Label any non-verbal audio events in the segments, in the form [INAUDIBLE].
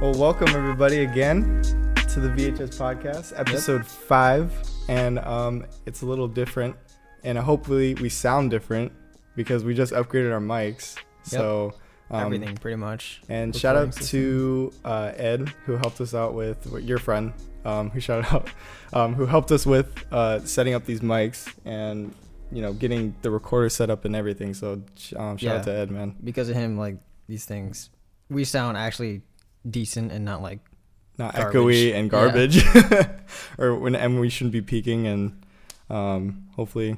Well, welcome everybody again to the VHS podcast, episode five, and um, it's a little different, and hopefully we sound different because we just upgraded our mics. So um, Everything pretty much. And shout out to uh, Ed who helped us out with your friend, um, who shout out, um, who helped us with uh, setting up these mics and you know getting the recorder set up and everything. So um, shout out to Ed, man. Because of him, like these things, we sound actually decent and not like Not Garbage. echoey and Yeah. garbage, [LAUGHS] or when and we shouldn't be peaking and um, hopefully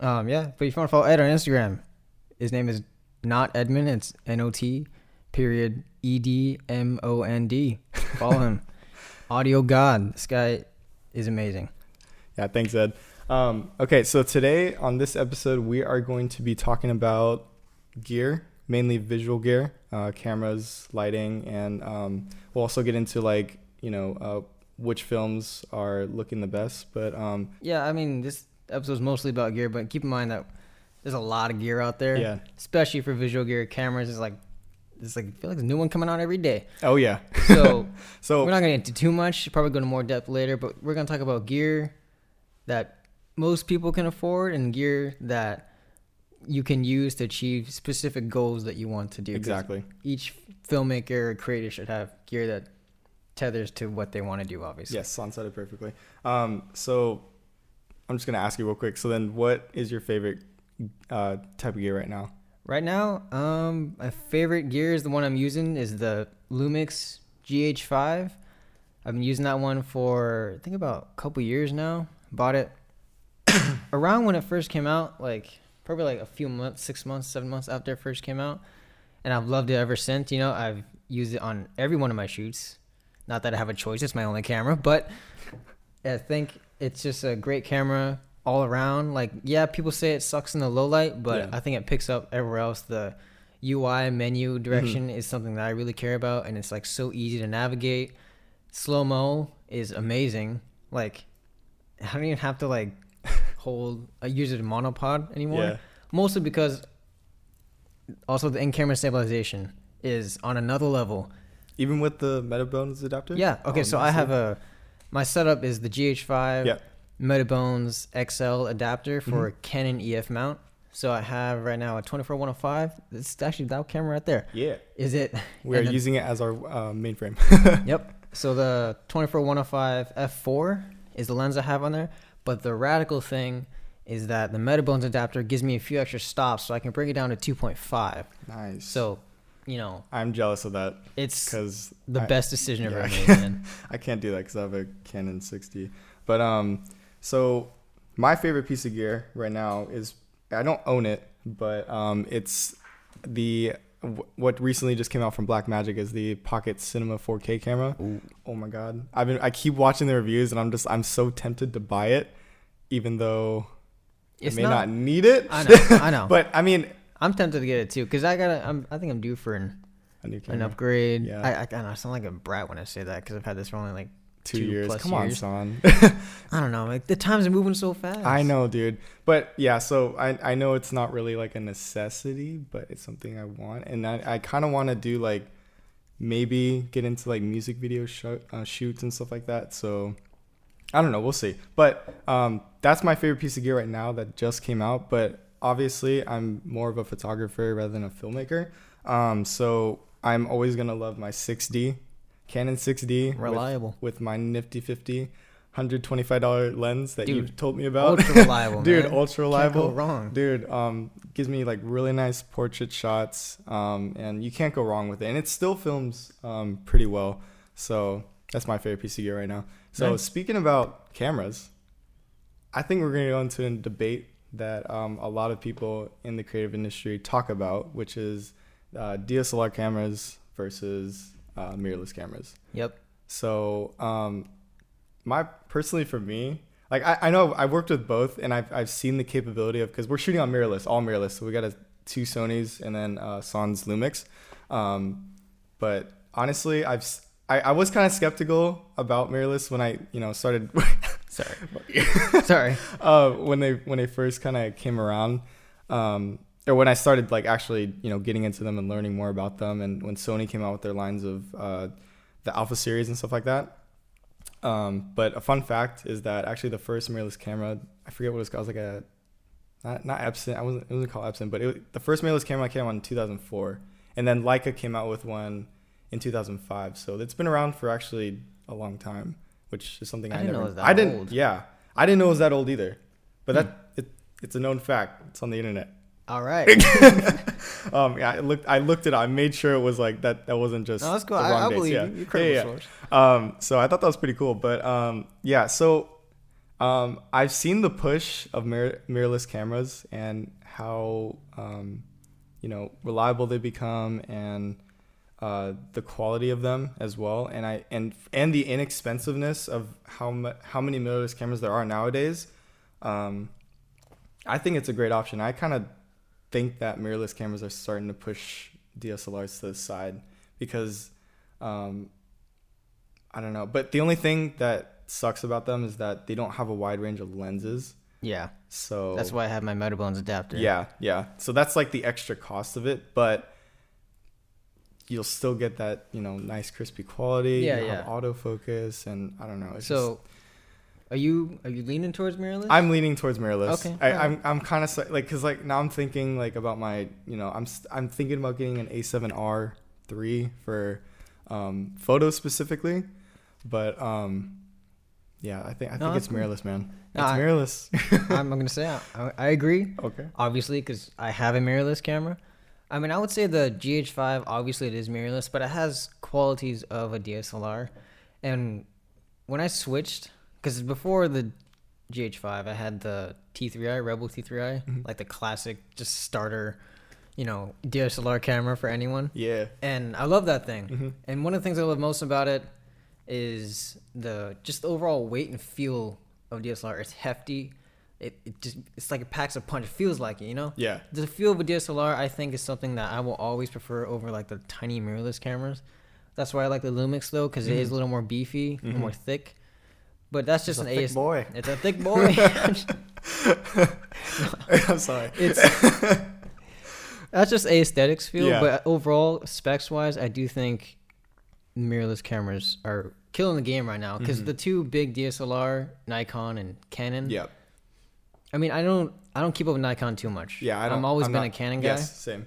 um yeah. But if you want to follow Ed on Instagram, his name is not Edmund. It's N O T period E D M O N D. [LAUGHS] Follow him. Audio God. This guy is amazing. Yeah, thanks, Ed. Um, okay, so today on this episode, we are going to be talking about gear, mainly visual gear, uh, cameras, lighting, and um, we'll also get into like you know uh, which films are looking the best. But um, Yeah, I mean this episode's mostly about gear, but keep in mind that there's a lot of gear out there. yeah, Especially for visual gear cameras. It's like it's like I feel like there's a new one coming out every day. oh yeah. So [LAUGHS] So we're not gonna get into too much. Probably go into more depth later, but we're gonna talk about gear that most people can afford and gear that you can use to achieve specific goals that you want to do. exactly. Each filmmaker or creator should have gear that tethers to what they want to do. Obviously. Yes, Son said it perfectly. Um, so I'm just gonna ask you real quick. So then, what is your favorite uh, type of gear right now? Right now, um, my favorite gear is the one I'm using is the Lumix GH5. I've been using that one for I think about a couple years now. Bought it [COUGHS] around when it first came out, like probably like a few months, six months, seven months after it first came out, and I've loved it ever since. You know, I've used it on every one of my shoots. Not that I have a choice; it's my only camera, but I think it's just a great camera all around. Like, yeah, people say it sucks in the low light, but Yeah. I think it picks up everywhere else. The UI menu mm-hmm. direction is something that I really care about, and it's like so easy to navigate. Slow mo is amazing. Like, I don't even have to like hold. I use it in monopod anymore. Yeah. Mostly because also the in-camera stabilization is on another level. Even with the Metabones adapter? Yeah. Okay. Oh, so I have a my setup is the GH5 Yeah. Metabones XL adapter for Mm-hmm. a Canon EF mount. So I have right now a 24-105. It's actually that camera right there. Yeah. Is it? We are then- using it as our uh, mainframe. Yep. So the 24-105 f4 is the lens I have on there. But the radical thing is that the Metabones adapter gives me a few extra stops, so I can bring it down to 2.5. nice. So, you know, I'm jealous of that it's because the I, best decision I've yeah. ever made. Man. [LAUGHS] I can't do that because I have a Canon 60. But um, so my favorite piece of gear right now is I don't own it, but um, it's the what recently just came out from Blackmagic is the Pocket Cinema 4K camera. Oh my god! I've been I keep watching the reviews and I'm just I'm so tempted to buy it, even though It's I may not- not, need it. I know, I know. [LAUGHS] but I mean, I'm tempted to get it too because I got to I'm I think I'm due for an, a new an upgrade. Yeah. I, I, I know I sound like a brat when I say that because I've had this for only like Two, two years. plus Come years. on, son. [LAUGHS] [LAUGHS] I don't know like the times are moving so fast. I know, dude. But yeah, so I I know it's not really like a necessity, but it's something I want, and I I kind of want to do like maybe get into like music video sh- uh, shoots and stuff like that. So I don't know, we'll see. But um, that's my favorite piece of gear right now that just came out. But obviously, I'm more of a photographer rather than a filmmaker. Um, so I'm always gonna love my 6D, Canon 6D, Reliable. with my nifty 50 $125 lens that you told me about. Ultra reliable, [LAUGHS] Dude, man. ultra Can't reliable. go wrong. Dude, um, gives me like really nice portrait shots, um, and you can't go wrong with it. And it still films um, pretty well. So that's my favorite piece of gear right now. So Nice. speaking about cameras, I think we're going to go into a debate that um, a lot of people in the creative industry talk about, which is uh, DSLR cameras versus uh, mirrorless cameras. Yep. So, um, my personally for me, like I, I know I've worked with both, and I've I've seen the capability of because we're shooting on mirrorless, all mirrorless. So we got a two Sony's and then uh, Sans Lumix. Um, but honestly, I've I, I was kind of skeptical about mirrorless when I you know started. [LAUGHS] Sorry. [LAUGHS] Sorry. uh, when they when they first kind of came around. Um, or when I started like actually, you know, getting into them and learning more about them, and when Sony came out with their lines of uh, the Alpha series and stuff like that. Um, but a fun fact is that actually the first mirrorless camera, I forget what it was called, it was like a not not Epson. I wasn't it wasn't called Epson, but it, the first mirrorless camera came out in 2004, and then Leica came out with one in 2005. So it's been around for actually a long time, which is something I I, didn't know never. it was that I didn't. old. Yeah, I didn't know it was that old either. But Hmm. that it, it's a known fact. It's on the internet. All right. [LAUGHS] um, yeah, I looked. I looked it up. I made sure it was like that. That wasn't just. No, that's cool. I, I believe Yeah. you. You're Yeah, yeah. source. Um, so I thought that was pretty cool. But um, yeah, so um, I've seen the push of mirror- mirrorless cameras and how um, you know reliable they become and uh, the quality of them as well. And I and and the inexpensiveness of how mu- how many mirrorless cameras there are nowadays. Um, I think it's a great option. I kind of think that mirrorless cameras are starting to push DSLRs to the side because um, I don't know. But the only thing that sucks about them is that they don't have a wide range of lenses. Yeah, So that's why I have my Metabones adapter. Yeah, yeah. So that's like the extra cost of it, but you'll still get that you know nice crispy quality. Yeah, you'll yeah. Have autofocus and I don't know. It's So, are you are you leaning towards mirrorless? I'm leaning towards mirrorless. Okay, I, alright. I'm I'm kind of like because like now I'm thinking like about my you know I'm I'm thinking about getting an A7R three for um, photos specifically, but um. Yeah, I think I No, think it's cool. mirrorless, man. No, it's I- mirrorless. I'm, I'm gonna say I, I agree. [LAUGHS] okay. Obviously, because I have a mirrorless camera. I mean, I would say the GH5 obviously it is mirrorless, but it has qualities of a DSLR. And when I switched, because before the GH5, I had the T3i Rebel T3i, Mhm. like the classic, just starter, you know, DSLR camera for anyone. Yeah. And I love that thing. hmm And one of the things I love most about it is the just the overall weight and feel of DSLR. It's hefty. It, it just it's like it packs a punch. It feels like it, you know. Yeah. The feel of a DSLR, I think, is something that I will always prefer over like the tiny mirrorless cameras. That's why I like the Lumix though, because it is Mhm. a little more beefy, a little Mhm. more thick. But that's just It's an a thick AS. boy. It's a thick boy. [LAUGHS] [LAUGHS] [LAUGHS] I'm sorry. it's that's just aesthetics feel. Yeah. But overall, specs wise, I do think mirrorless cameras are killing the game right now because Mhm. the two big DSLR, Nikon and Canon. yeah. I mean, I don't, I don't keep up with Nikon too much. Yeah. I don't, I'm always I'm been not- a Canon guy. Yes, same.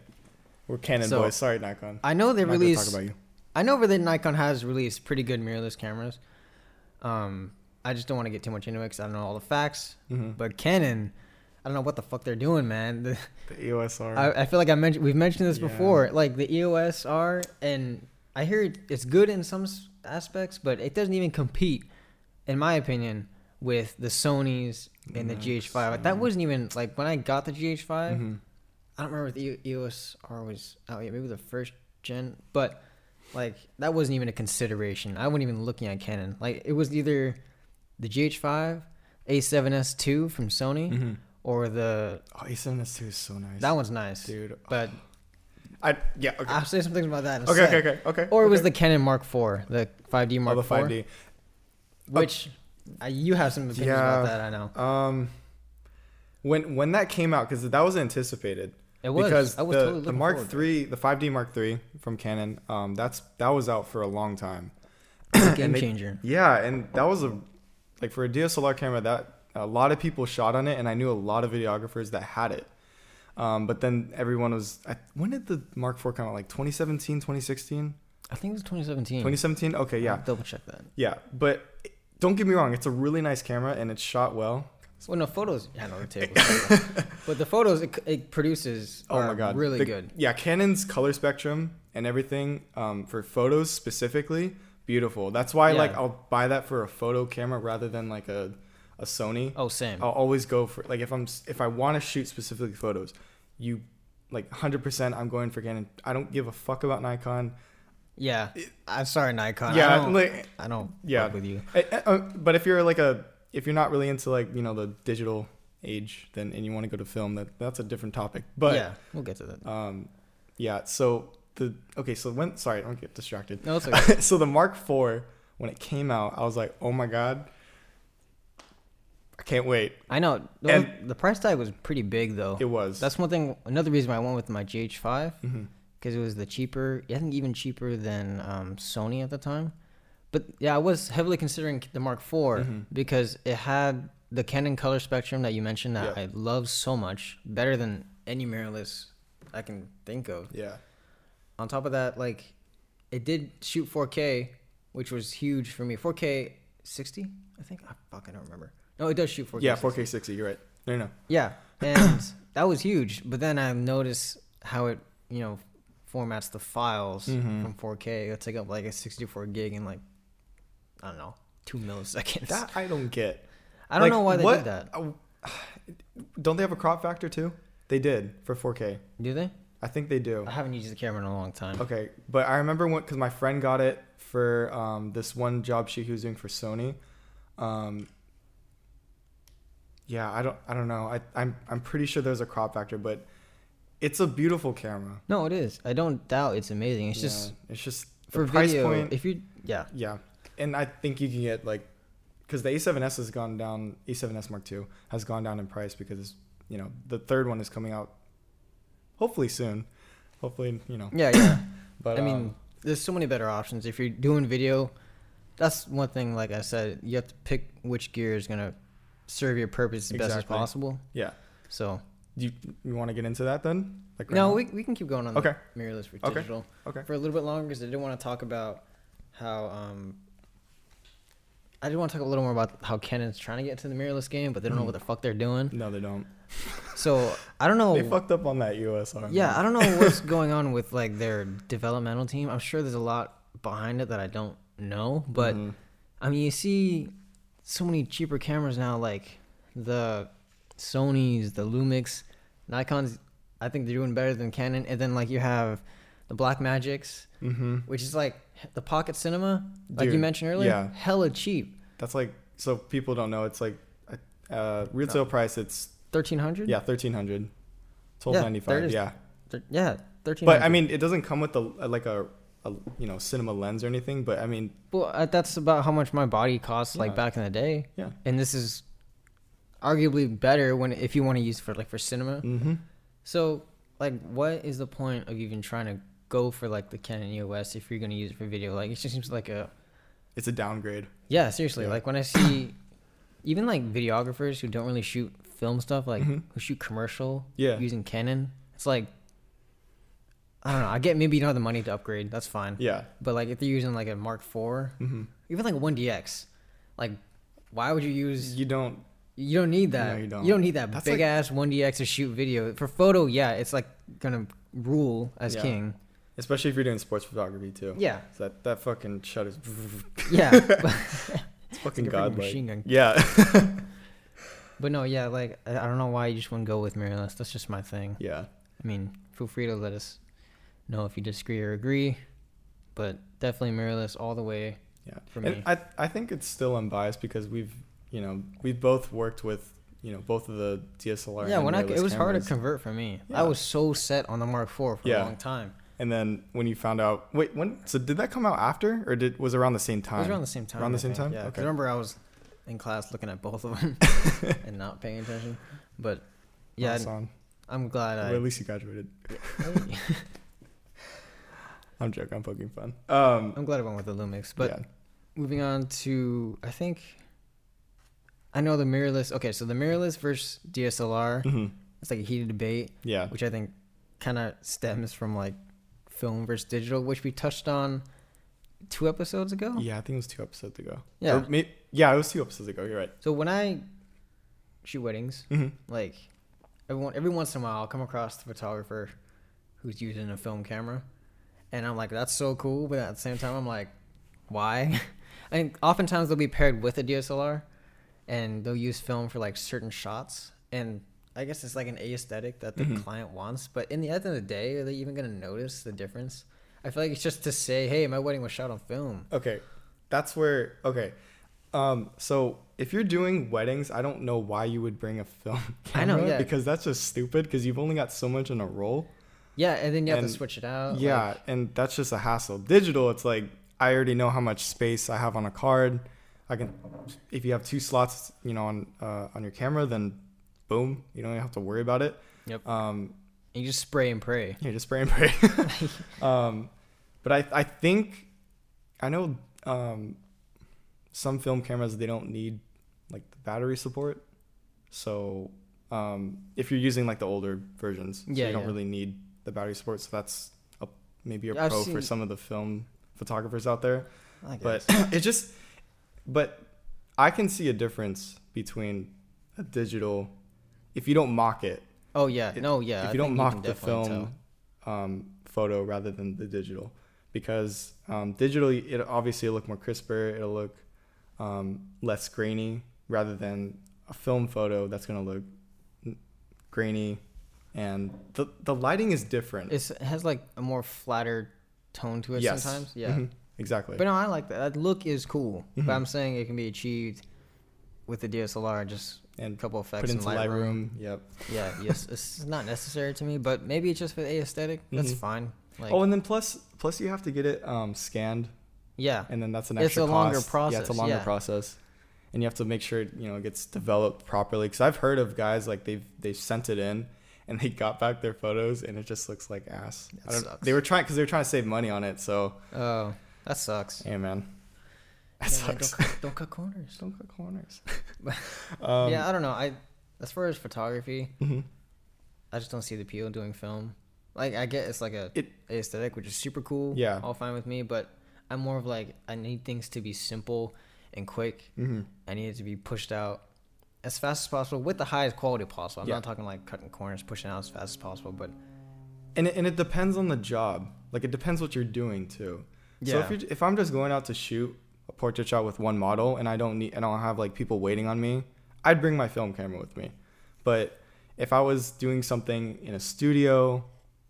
We're Canon So- boys. Sorry, Nikon. I know they I'm not talk about you. I know that Nikon has released pretty good mirrorless cameras. Um, I just don't want to get too much into it because I don't know all the facts. Mhm. But Canon, I don't know what the fuck they're doing, man. [LAUGHS] The, the EOS R. I, I feel like I mentioned we've mentioned this Yeah. before. Like the EOS R, and I hear it's good in some aspects, but it doesn't even compete, in my opinion, with the Sony's and the GH5. Like, that wasn't even like when I got the GH5. Mhm. I don't remember if the EOS R was out yet. Maybe the first gen, but like that wasn't even a consideration. I wasn't even looking at Canon. Like it was either the GH5, A7S2 from Sony, Mhm. or the Oh, A7S2 is so nice. that one's nice, dude. but [SIGHS] I yeah. Okay. I'll say some things about that. In okay, okay. Okay. Okay. Or it was the Canon Mark IV, the 5D oh, Mark the IV, 5D. which uh, you have some opinions about that. I know Um, when when that came out, because that was anticipated. it was. because I was the, totally the Mark III, the 5D Mark III from Canon, um, that's that was out for a long time. it. It's a [CLEARS THROAT] game they- changer. Yeah, and that was a like for a DSLR camera that a lot of people shot on it, and I knew a lot of videographers that had it. Um, but then everyone was. I, when did the Mark IV come out? Like 2017, 2016, I think it was 2017. 2017. Okay, yeah, I'll double check that. yeah. But don't get me wrong, it's a really nice camera, and it's shot well. Well, no photos. Yeah, no, the [LAUGHS] table. but the photos it, it produces Oh are my god, really The- good. Yeah, Canon's color spectrum and everything um, for photos specifically, beautiful. That's why like I'll buy that for a photo camera rather than like a a Sony. Oh, same. I'll always go for like if I'm if I want to shoot specifically photos, you like 100% I'm going for Canon. I don't give a fuck about Nikon. Yeah, I'm sorry, Nikon. yeah, I don't, like I don't yeah. fuck with you. eh, eh, uh, but if you're like a if you're not really into like, you know, the digital age then and you want to go to film, that that's a different topic. But yeah, we'll get to that. um yeah, so the okay, so when sorry, don't get distracted. No, it's okay. [LAUGHS] so the Mark IV, when it came out, I was like, oh my god, I can't wait. I know. The, And- the price tag was pretty big though. It was. That's one thing. Another reason why I went with my GH5 Mhm. Because it was the cheaper. I think even cheaper than um, Sony at the time. But yeah, I was heavily considering the Mark IV Mhm. because it had the Canon color spectrum that you mentioned that Yeah. I love so much, better than any mirrorless I can think of. Yeah. On top of that, like it did shoot 4K, which was huge for me. 4K 60, I think. I fucking don't remember. No, it does shoot 4K. Yeah, 60. 4K 60. You're right. No, no. Yeah, and [COUGHS] that was huge. But then I noticed how it, you know, formats the files Mhm. from 4K. It'll take up like a 64 gig in like, I don't know, two milliseconds. That I don't get. I don't Like, know why they what- did that. Don't they have a crop factor too? They did for 4K. Do they? I think they do. I haven't used the camera in a long time. Okay, but I remember when because my friend got it for um, this one job shoot he was doing for Sony. Um, yeah, I don't, I don't know. I, I'm, I'm pretty sure there's a crop factor, but it's a beautiful camera. No, it is. I don't doubt it's amazing. It's just it's just for price video. point. If you, yeah, yeah, and I think you can get like, because the A7S has gone down. A7S Mark II has gone down in price because you know the third one is coming out, hopefully soon. Hopefully, you know. yeah, yeah. [COUGHS] But I mean, um, there's so many better options. If you're doing video, that's one thing. Like I said, you have to pick which gear is gonna serve your purpose as best as possible. yeah. So You you want to get into that then? Like right no, now? we, we can keep going on Okay. the mirrorless for Okay. digital Okay. for a little bit longer because I didn't want to talk about how um I did want to talk a little more about how Canon's trying to get into the mirrorless game, but they don't know Mhm. what the fuck they're doing. No, they don't. So I don't know. They fucked up on that EOS R. Yeah. I don't know what's going on with like their developmental team. I'm sure there's a lot behind it that I don't know, but Mhm. I mean, you see so many cheaper cameras now, like the Sony's, the Lumix, Nikon's. I think they're doing better than Canon, and then like you have the Black Magics, Mhm. which is like the Pocket Cinema, like you Dude, mentioned earlier, yeah. hella cheap, That's like so people don't know. It's like uh, retail price. It's thirteen hundred. yeah, thirteen hundred. Twelve ninety there it five. Yeah, yeah, thirteen. but I mean, it doesn't come with the like a, a you know cinema lens or anything. But I mean, well, uh, that's about how much my body costs, like back in the day. yeah. and this is arguably better when if you want to use it for like for cinema. Mm-hmm. So like, what is the point of even trying to go for like the Canon EOS if you're gonna use it for video? Like, it just seems like a It's a downgrade. yeah, seriously. Yeah. Like when I see [COUGHS] even like videographers who don't really shoot film stuff, like Mhm. who shoot commercial Yeah. using Canon, it's like. I don't know. I get maybe you don't have the money to upgrade. That's fine. Yeah. But like if they're using like a Mark IV, Mm-hmm. even like a 1DX, like why would you use You don't. You don't need that. No, you don't. You don't. need that That's big like- ass 1DX to shoot video. For photo, yeah, it's like gonna rule as Yeah. king. Especially if you're doing sports photography too. Yeah, So that that fucking shutters. [LAUGHS] yeah. It's [LAUGHS] fucking Like a godlike. machine gun. Yeah. [LAUGHS] but no, yeah, like I, I don't know why you just wouldn't go with mirrorless. That's just my thing. yeah. I mean, feel free to let us know if you disagree or agree. But definitely mirrorless all the way Yeah. for And me. I I think it's still unbiased because we've you know we've both worked with you know both of the DSLR. yeah, when I it was hard to convert for me. I was so set on the Mark IV for Yeah. a long time. And then when you found out, wait, when? So did that come out after, or did was around the same time? It was around the same time. Around the I same think. time? Yeah. Okay. I remember I was in class looking at both of them [LAUGHS] and not paying attention. But yeah. I'm glad Well, I. at least you graduated. [LAUGHS] [LAUGHS] I'm joking. I'm poking fun. Um, I'm glad I went with the Lumix. But yeah. moving on to, I think, I know the mirrorless. Okay, so the mirrorless versus DSLR. Mhm. It's like a heated debate, yeah, which I think kind of stems from like film versus digital, which we touched on two episodes ago. yeah. I think it was two episodes ago. Yeah. Or may- yeah, it was two episodes ago. You're right. So when I shoot weddings, hmm like everyone every once in a while I'll come across the photographer who's using a film camera and I'm like that's so cool but at the same time I'm like why [LAUGHS] I think oftentimes they'll be paired with a DSLR and they'll use film for like certain shots and I guess it's like an aesthetic that the Mhm. client wants but in the end of the day are they even going to notice the difference I feel like it's just to say hey my wedding was shot on film Okay, that's where. Okay, um, so if you're doing weddings, I don't know why you would bring a film [LAUGHS] I know, yeah. because that's just stupid because you've only got so much in a roll. yeah and then you have to switch it out yeah, like- and that's just a hassle. Digital, it's like I already know how much space I have on a card. I can if you have two slots, you know, on uh, on your camera, then boom, you don't even have to worry about it. Yep. Um, And you just spray and pray. [LAUGHS] yeah, just spray and pray. [LAUGHS] [LAUGHS] um, but I I think I know um, some film cameras they don't need like the battery support. So um, if you're using like the older versions, so Yeah, you don't yeah. really need the battery support. So that's a, maybe a I've pro for some of the film photographers out there. I But [COUGHS] it just but I can see a difference between a digital if you don't mock it oh yeah, it- no, yeah. if I you don't mock can the film um, photo rather than the digital because um, digitally it obviously it'll look more crisper it'll look um, less grainy rather than a film photo that's going to look grainy and the the lighting is different It's, it has like a more flatter tone to it yes sometimes. Yeah. Mhm. Exactly But no, I like that. That look is cool. Mhm. But I'm saying it can be achieved with the DSLR, just and a couple effects put in into Lightroom. Lightroom yep Yeah, yes, it's [LAUGHS] not necessary to me, but maybe it's just for the aesthetic. That's Mhm. fine. Like, oh and then plus plus you have to get it um, scanned yeah, and then that's an extra. It's a longer process. Yeah, it's a longer yeah. process, and you have to make sure it, you know it gets developed properly. Because I've heard of guys like they've they've sent it in, and they got back their photos, and it just looks like ass. That I don't, sucks. They were trying because they were trying to save money on it. So, oh, that sucks. hey man, that Yeah, like, sucks. Don't, cut, don't cut corners. Don't cut corners. [LAUGHS] um, yeah, I don't know. I as far as photography, mhm. I just don't see the appeal in doing film. Like I get it's like a It- aesthetic, which is super cool. Yeah. all fine with me. But I'm more of like I need things to be simple and quick. Mhm. I need it to be pushed out as fast as possible with the highest quality possible. I'm Yeah. not talking like cutting corners, pushing out as fast as possible, but And it, and it depends on the job. Like it depends what you're doing too. So if Yeah. you if I'm just going out to shoot a portrait shot with one model and I don't need I don't have like people waiting on me, I'd bring my film camera with me. But if I was doing something in a studio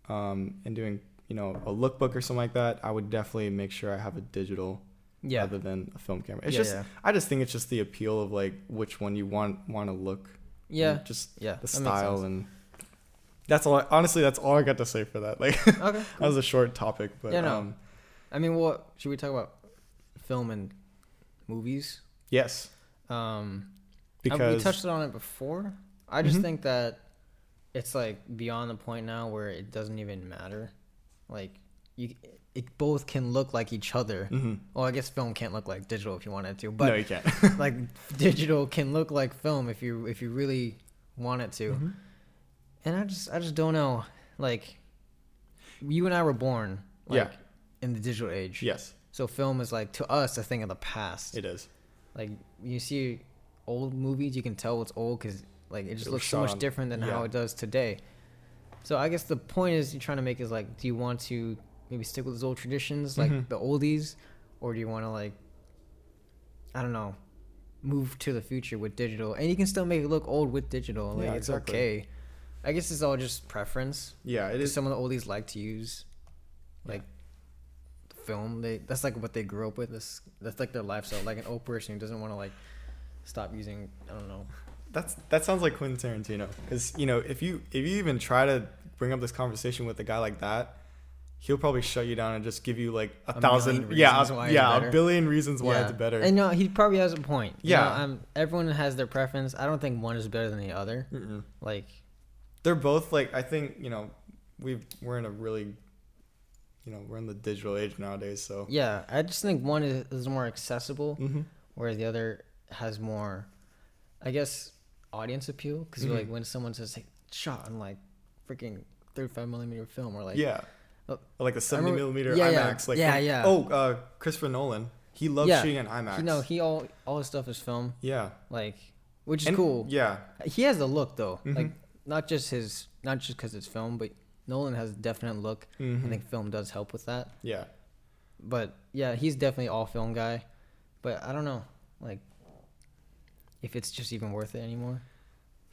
um, and doing you know a lookbook or something like that, I would definitely make sure I have a digital yeah, rather than a film camera. It's yeah, just yeah, I just think it's just the appeal of like which one you want want to look. yeah, just yeah. the style and. That's all. I, honestly, that's all I got to say for that. Like [LAUGHS] okay. that was a short topic, but Yeah, no. um, I mean, what should we talk about? Film and movies. yes, Um, because we touched on it before. I just Mhm. think that it's like beyond the point now where it doesn't even matter. Like you, it both can look like each other. Mhm. Well, I guess film can't look like digital if you wanted to, but no, you can't. [LAUGHS] like digital can look like film if you if you really want it to. Mhm. And I just I just don't know. Like you and I were born like Yeah. In the digital age. Yes, So film is like to us a thing of the past. it is. like you see old movies, you can tell it's old because like it just It looks so much on- different than how it does today. So I guess the point is you're trying to make is like, do you want to maybe stick with those old traditions like Mhm. the oldies, or do you want to like, I don't know, move to the future with digital, and you can still make it look old with digital. Like Yeah, it's exactly. okay. I guess it's all just preference. Yeah, it is. Some of the oldies like to use, like, film. They that's like what they grew up with. That's that's like their lifestyle. Like an old person who doesn't want to like stop using. I don't know. That's that sounds like Quentin Tarantino. Because you know, if you if you even try to bring up this conversation with a guy like that, he'll probably shut you down and just give you like a, A thousand, yeah, a- yeah, a billion reasons why yeah. it's better. And no, he probably has a point. You Yeah. know, um, everyone has their preference. I don't think one is better than the other. Mm-mm. Like, They're both like I think you know we we're in a really, you know, we're in the digital age nowadays. So yeah, I just think one is, is more accessible, Mhm. whereas the other has more, I guess, audience appeal. Because Mhm. like when someone says like shot on like freaking 35 millimeter film or like yeah, Oh, like the seventy remember- millimeter yeah, yeah, IMAX. Like yeah, yeah. Oh, uh, Christopher Nolan. He loves Yeah. shooting in IMAX. you know he all all his stuff is film yeah, like which is And- cool. Yeah, He has the look though, Mhm. like not just his not just because it's film, but Nolan has a definite look. Mhm. I think film does help with that. yeah. But yeah, he's definitely all film guy. But I don't know, like, if it's just even worth it anymore. [SIGHS]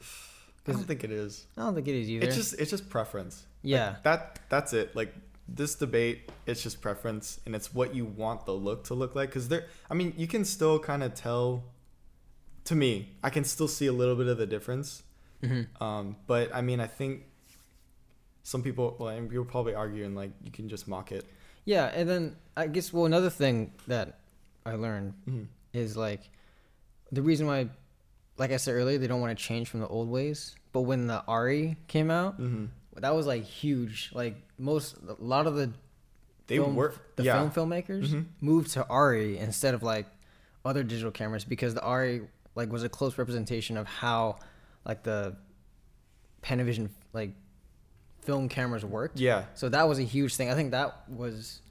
I don't think it is. I don't think it is either. It's just it's just preference. Like, yeah, that that's it. Like this debate, it's just preference, and it's what you want the look to look like. Because there, I mean, you can still kind of tell. To me, I can still see a little bit of the difference. hmm Um, but I mean, I think some people, well, and people probably arguing like you can just mock it. yeah. And then I guess well another thing that I learned Mm-hmm. is like the reason why, like I said earlier, they don't want to change from the old ways. But when the ARRI came out, Mm-hmm. that was like huge. Like most, a lot of the They film, work. the yeah. film filmmakers Mhm. moved to ARRI instead of like other digital cameras because the ARRI like was a close representation of how like the Panavision like film cameras worked. Yeah. So that was a huge thing. I think that was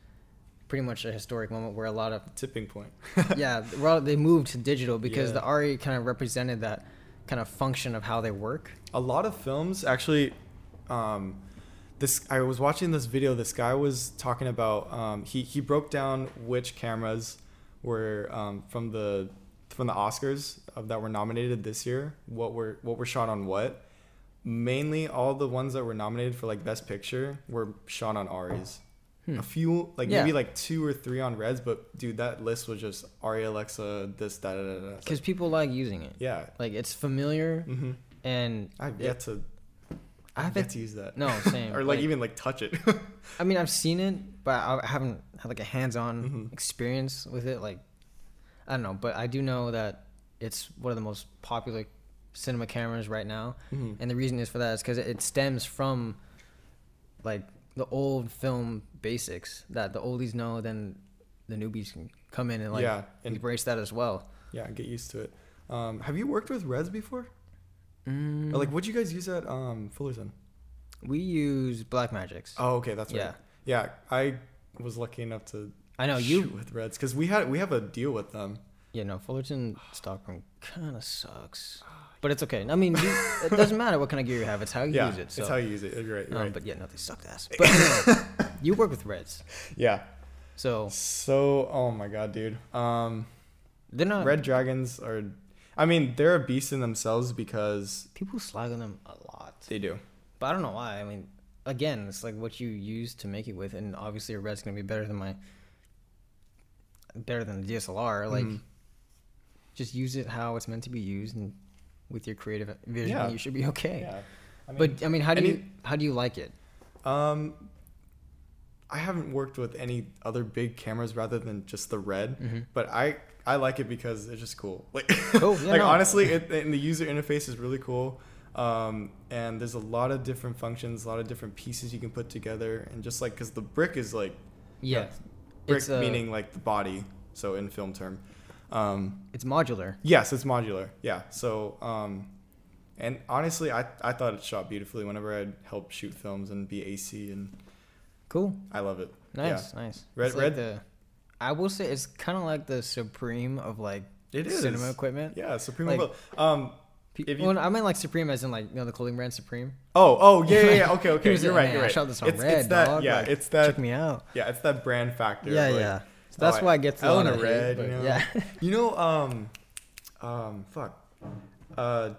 pretty much a historic moment where a lot of Tipping point. [LAUGHS] yeah, well, they moved to digital because Yeah. the ARRI kind of represented that kind of function of how they work. a lot of films actually um this i was watching this video this guy was talking about um he he broke down which cameras were um from the from the oscars of, that were nominated this year what were what were shot on what mainly all the ones that were nominated for like best picture were shot on ARRIs Hmm. a few like Yeah. maybe like two or three on reds but dude that list was just ARRI Alexa this that da, da, da. Because like, people like using it. yeah Like it's familiar hmm and i've it- yet to I i've have yet to use that No, same. [LAUGHS] or like, even like touch it [LAUGHS] I mean, I've seen it, but I haven't had like a hands-on Mhm. experience with it. Like, I don't know, but I do know that it's one of the most popular cinema cameras right now, Mhm. and the reason is for that is because it stems from like the old film basics that the oldies know, then the newbies can come in and like yeah, and embrace that as well. yeah, get used to it. Um, have you worked with Reds before? Mm, Or like, what'd you guys use at um, Fullerton? we use Black Magics. Oh, okay, that's right. Yeah. Yeah, I was lucky enough to I know shoot you. with Reds because we had we have a deal with them. Yeah, no, Fullerton Stockroom kind of sucks, [LAUGHS] but it's okay. I mean, you, it doesn't matter what kind of gear you have; it's how you yeah, use it. So. it's how you use it. You're right. You're Um, right. But yeah, no, they sucked ass. But anyway, [LAUGHS] you work with Reds, yeah. so So, oh my god, dude. Um, they're not. Red Dragons are. I mean, they're a beast in themselves because People slag on them a lot, they do. but I don't know why. I mean, again, it's like what you use to make it with, and obviously a Red's gonna be better than my, better than the DSLR. Like, Mhm. just use it how it's meant to be used, and with your creative vision, Yeah. you should be okay. Yeah. I mean, but I mean, how do any- you how do you like it? Um, I haven't worked with any other big cameras rather than just the red, Mhm. but I I like it because it's just cool. [LAUGHS] Like, Cool, yeah, like no. honestly, it, and the user interface is really cool. Um, and there's a lot of different functions, a lot of different pieces you can put together, and just like because the brick is like Yeah, brick uh, meaning like the body, so in film term. Um, it's modular. Yes, it's modular. Yeah. So, um, and honestly, I, I thought it shot beautifully whenever I'd help shoot films and be AC, and Cool. I love it. Nice, nice. Red- like red- the, I will say it's kind of like the supreme of like It is. cinema equipment. Yeah, Supreme. Like- Like, um. If you- well, I mean like supreme as in like you know the clothing brand Supreme. Oh. Oh. Yeah. Yeah. yeah. [LAUGHS] Okay. Okay. You're it, right. You're right. I shot this on it's, red, it's that. dog, Yeah. like, it's that. Check me out. Yeah. It's that brand factor. Yeah, like, yeah. So that's oh, why I get a I lot own a red. hate, you know. Yeah. [LAUGHS] You know. Um. Um. Fuck. Uh.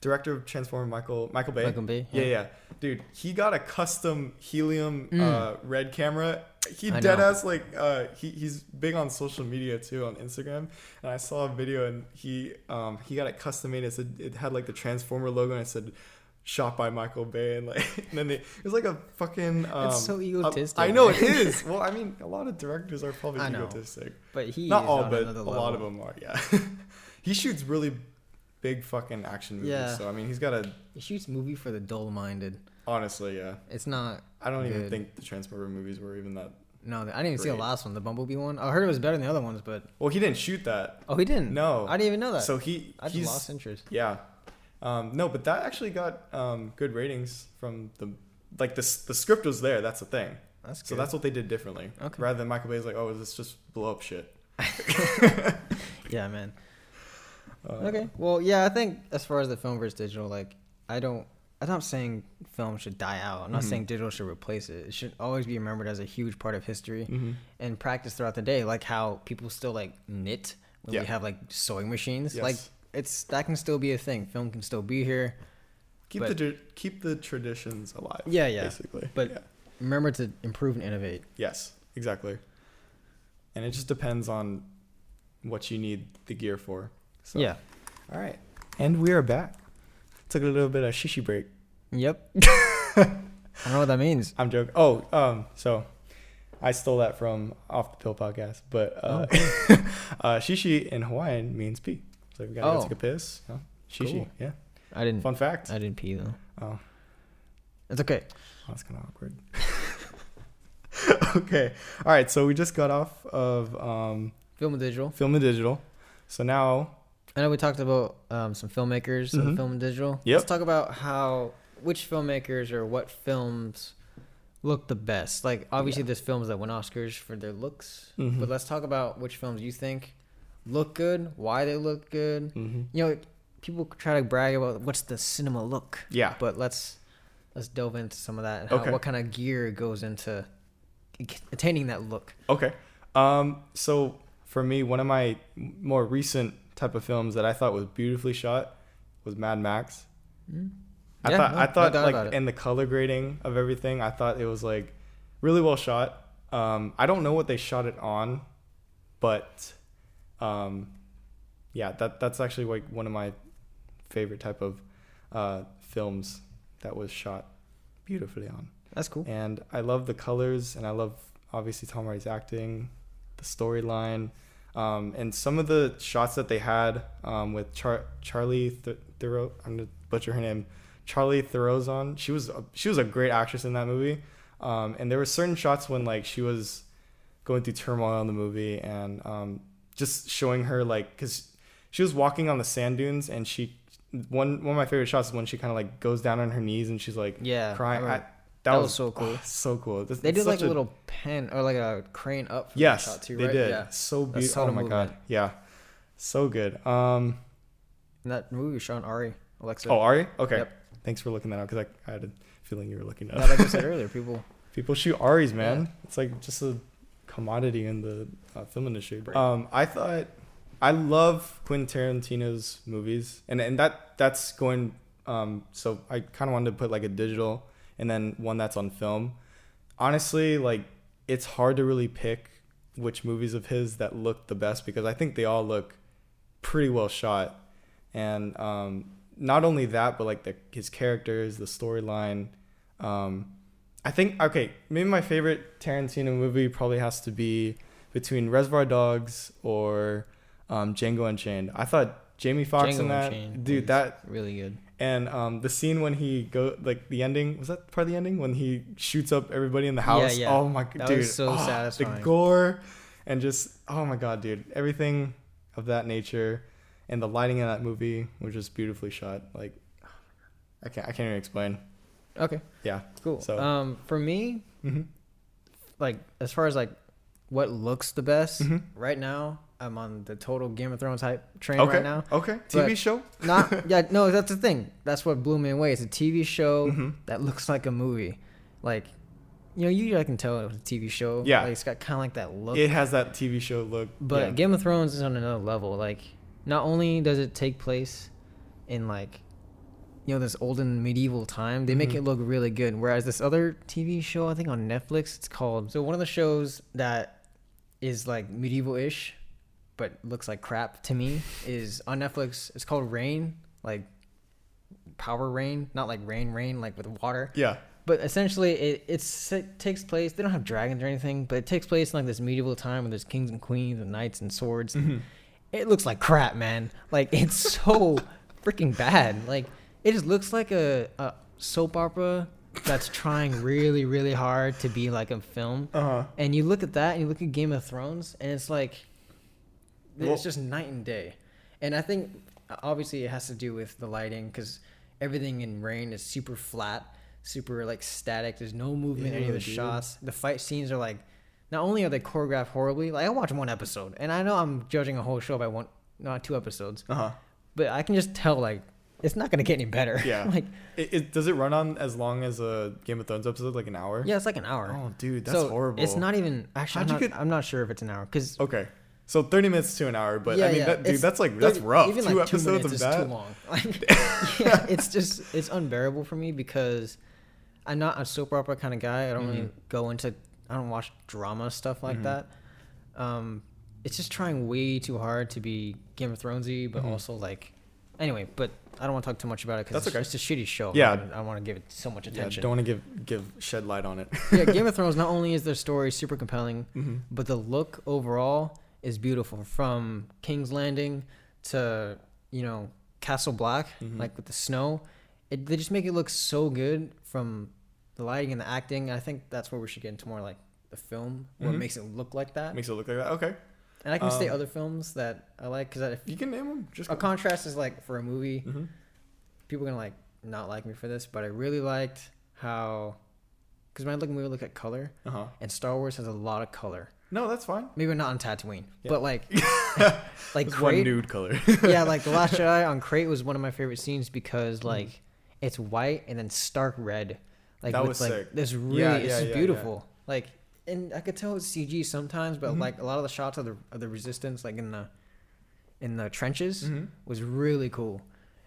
Director of Transformer, Michael Michael Bay. Michael Bay, Yeah. yeah. yeah, Dude, he got a custom helium Mm. uh, red camera. He I dead know. ass like uh, he he's big on social media too on Instagram. And I saw a video and he um he got it custom made. It said it had like the Transformer logo and it said shot by Michael Bay and like [LAUGHS] and then they, it was like a fucking um, It's so a- egotistic, I know it is. [LAUGHS] Well, I mean, a lot of directors are probably I know. But he Not all, but a lot of them are. Yeah. [LAUGHS] he shoots really big fucking action movies. Yeah. So I mean, he's got a He shoots movie for the dull-minded. honestly, yeah. It's not. I don't even think the Transformer movies were even that. No, I didn't even see the last one, the Bumblebee one. I heard it was better than the other ones, but Well, he didn't shoot that. oh, he didn't. No. I didn't even know that. So he I just he's lost interest. yeah. Um, no, but that actually got um, good ratings from the like the the script was there. That's the thing. That's good. So that's what they did differently. Okay. Rather than Michael Bay's like, oh, let's just blow up shit. [LAUGHS] yeah, man. Uh, Okay. Well, yeah, I think as far as the film versus digital, like I don't. I'm not saying film should die out. I'm not Mhm. saying digital should replace it. It should always be remembered as a huge part of history mhm. and practice throughout the day. Like how people still like knit when Yeah. we have like sewing machines. Yes. Like it's that can still be a thing. Film can still be here. Keep but- the keep the traditions alive. Yeah, yeah. Basically, But- yeah. Remember to improve and innovate. yes, exactly. And it just depends on what you need the gear for. So. Yeah. All right. And we are back. Took a little bit of shishi break. Yep. [LAUGHS] I don't know what that means. I'm joking. Oh, um, so I stole that from off the pill podcast, but uh, Oh, [LAUGHS] uh, shishi in Hawaiian means pee. So you gotta go Oh. take a piss, huh? shishi. Cool. Yeah, I didn't. fun fact. I didn't pee though. Oh, It's okay. that's kind of awkward. [LAUGHS] okay, all right. So we just got off of um, Film and digital. film and digital. So now, I know we talked about um, some filmmakers Mhm. of film and digital. Yep. Let's talk about how which filmmakers or what films look the best. Like obviously, Yeah. there's films that win Oscars for their looks, Mhm. but let's talk about which films you think look good, why they look good. hmm You know, people try to brag about what's the cinema look, yeah, but let's let's delve into some of that and how, Okay. what kind of gear goes into attaining that look. Okay. Um, so for me, one of my more recent type of films that I thought was beautifully shot was Mad Max. Mm. I Yeah, thought no, I thought like in the color grading of everything, I thought it was like really well shot. Um, I don't know what they shot it on, but um, yeah, that that's actually like one of my favorite type of uh, films that was shot beautifully on. That's cool. And I love the colors, and I love obviously Tom Hardy's acting, the storyline, um, and some of the shots that they had um, with Char- Charlie Th- Theroux. I'm gonna butcher her name. Charlie Therouzon. She was a, she was a great actress in that movie. Um, and there were certain shots when like she was going through turmoil in the movie, and um, just showing her like because she was walking on the sand dunes, and she one one of my favorite shots is when she kind of like goes down on her knees and she's like Yeah, crying. I that, That was, was so cool. oh, so cool. This- They did like a little pen or like a crane up. From yes, that shot too, they right? did. Yeah. So beautiful. Oh my god, yeah, so good. Um, that movie showing ARRI, Alexa. oh, ARRI, okay. Yep. Thanks for looking that up because I, I had a feeling you were looking at. No, like I said earlier, people. [LAUGHS] People shoot ARRIs, man. It's like just a commodity in the uh, film industry. Um, I thought I love Quentin Tarantino's movies, and and that that's going. Um, so I kind of wanted to put like a digital and then one that's on film. Honestly, like it's hard to really pick which movies of his that look the best because I think they all look pretty well shot, and um, not only that, but like the his characters, the storyline. Um, I think okay, maybe my favorite Tarantino movie probably has to be between Reservoir Dogs or um, Django Unchained. I thought Jamie Foxx in that Unchained dude that really good. and um, the scene when he go like the ending was that part of the ending when he shoots up everybody in the house. yeah. yeah. Oh my god, dude, was so oh, satisfying. The gore and just oh my god, dude, everything of that nature and the lighting in that movie was just beautifully shot. Like I can't I can't even explain. Okay, Yeah. cool. So- um, for me, Mm-hmm. like as far as like what looks the best Mhm. right now, I'm on the total Game of Thrones hype train Okay. right now. Okay. TV show. Not [LAUGHS] yeah, no, that's the thing. That's what blew me away. It's a TV show Mhm. that looks like a movie. Like, you know, you I can tell it was a TV show. Yeah. like, it's got kind of like that look. It has that TV show look. But yeah. Game of Thrones is on another level. Like, not only does it take place in like, you know, this olden medieval time, they make Mhm. it look really good. Whereas this other TV show, I think on Netflix, it's called. So one of the shows that is like medieval-ish, but looks like crap to me, [LAUGHS] is on Netflix. It's called Reign, like Power Reign, not like rain, rain, like with water. yeah. But essentially, it it's, it takes place. They don't have dragons or anything, but it takes place in like this medieval time where there's kings and queens and knights and swords. Mhm. It looks like crap, man. Like it's so [LAUGHS] freaking bad. Like it just looks like a, a soap opera that's trying really, really hard to be like a film. Uh huh. And you look at that, and you look at Game of Thrones, and it's like Well- it's just night and day. And I think obviously it has to do with the lighting because everything in Reign is super flat, super like static. There's no movement in any of the dude. shots. The fight scenes are like not only are they choreographed horribly, like I watched one episode, and I know I'm judging a whole show by one, not two episodes, Uh huh. but I can just tell like it's not gonna get any better. Yeah. [LAUGHS] like It, it, does it run on as long as a Game of Thrones episode, like an hour? yeah, it's like an hour. Oh, dude, that's so horrible. It's not even actually. I'm not, get- I'm not sure if it's an hour because Okay. So 30 minutes to an hour, but Yeah, I mean, yeah, that, dude, it's that's like, that's 30 rough. Even two like two episodes of is that? too long. [LAUGHS] Like, [LAUGHS] yeah, it's just it's unbearable for me because I'm not a soap opera kind of guy. I don't really Mhm. go into. I don't watch drama stuff like Mhm. that. Um, it's just trying way too hard to be Game of Thronesy, but Mhm. also like, anyway. But I don't want to talk too much about it because it's, it's a shitty show. Yeah. I don't, I want to give it so much Yeah, attention. don't want to give give shed light on it. yeah, [LAUGHS] Game of Thrones. Not only is their story super compelling, mm-hmm. but the look overall is beautiful. From King's Landing to you know Castle Black, Mhm. like with the snow, it, they just make it look so good from the lighting and the acting. I think that's where we should get into more like the film, what Mhm. makes it look like that. Makes it look like that. Okay, And I can say um, other films that I like because if you can name them. Just a contrast is like for a movie, hmm people are gonna like not like me for this, but I really liked how because when I look at movie, I look at color, Uh huh. and Star Wars has a lot of color. No, that's fine. Maybe not on Tatooine, Yeah. but like [LAUGHS] like It's one nude color. [LAUGHS] yeah, like the [LAUGHS] Last Jedi on Crait was one of my favorite scenes because Mm-hmm. like it's white and then stark red, like That with was like sick. this really Yeah, it's yeah, yeah, beautiful. Like and I could tell it's CG sometimes, but Mhm. like a lot of the shots of the of the resistance, like in the in the trenches, hmm was really cool.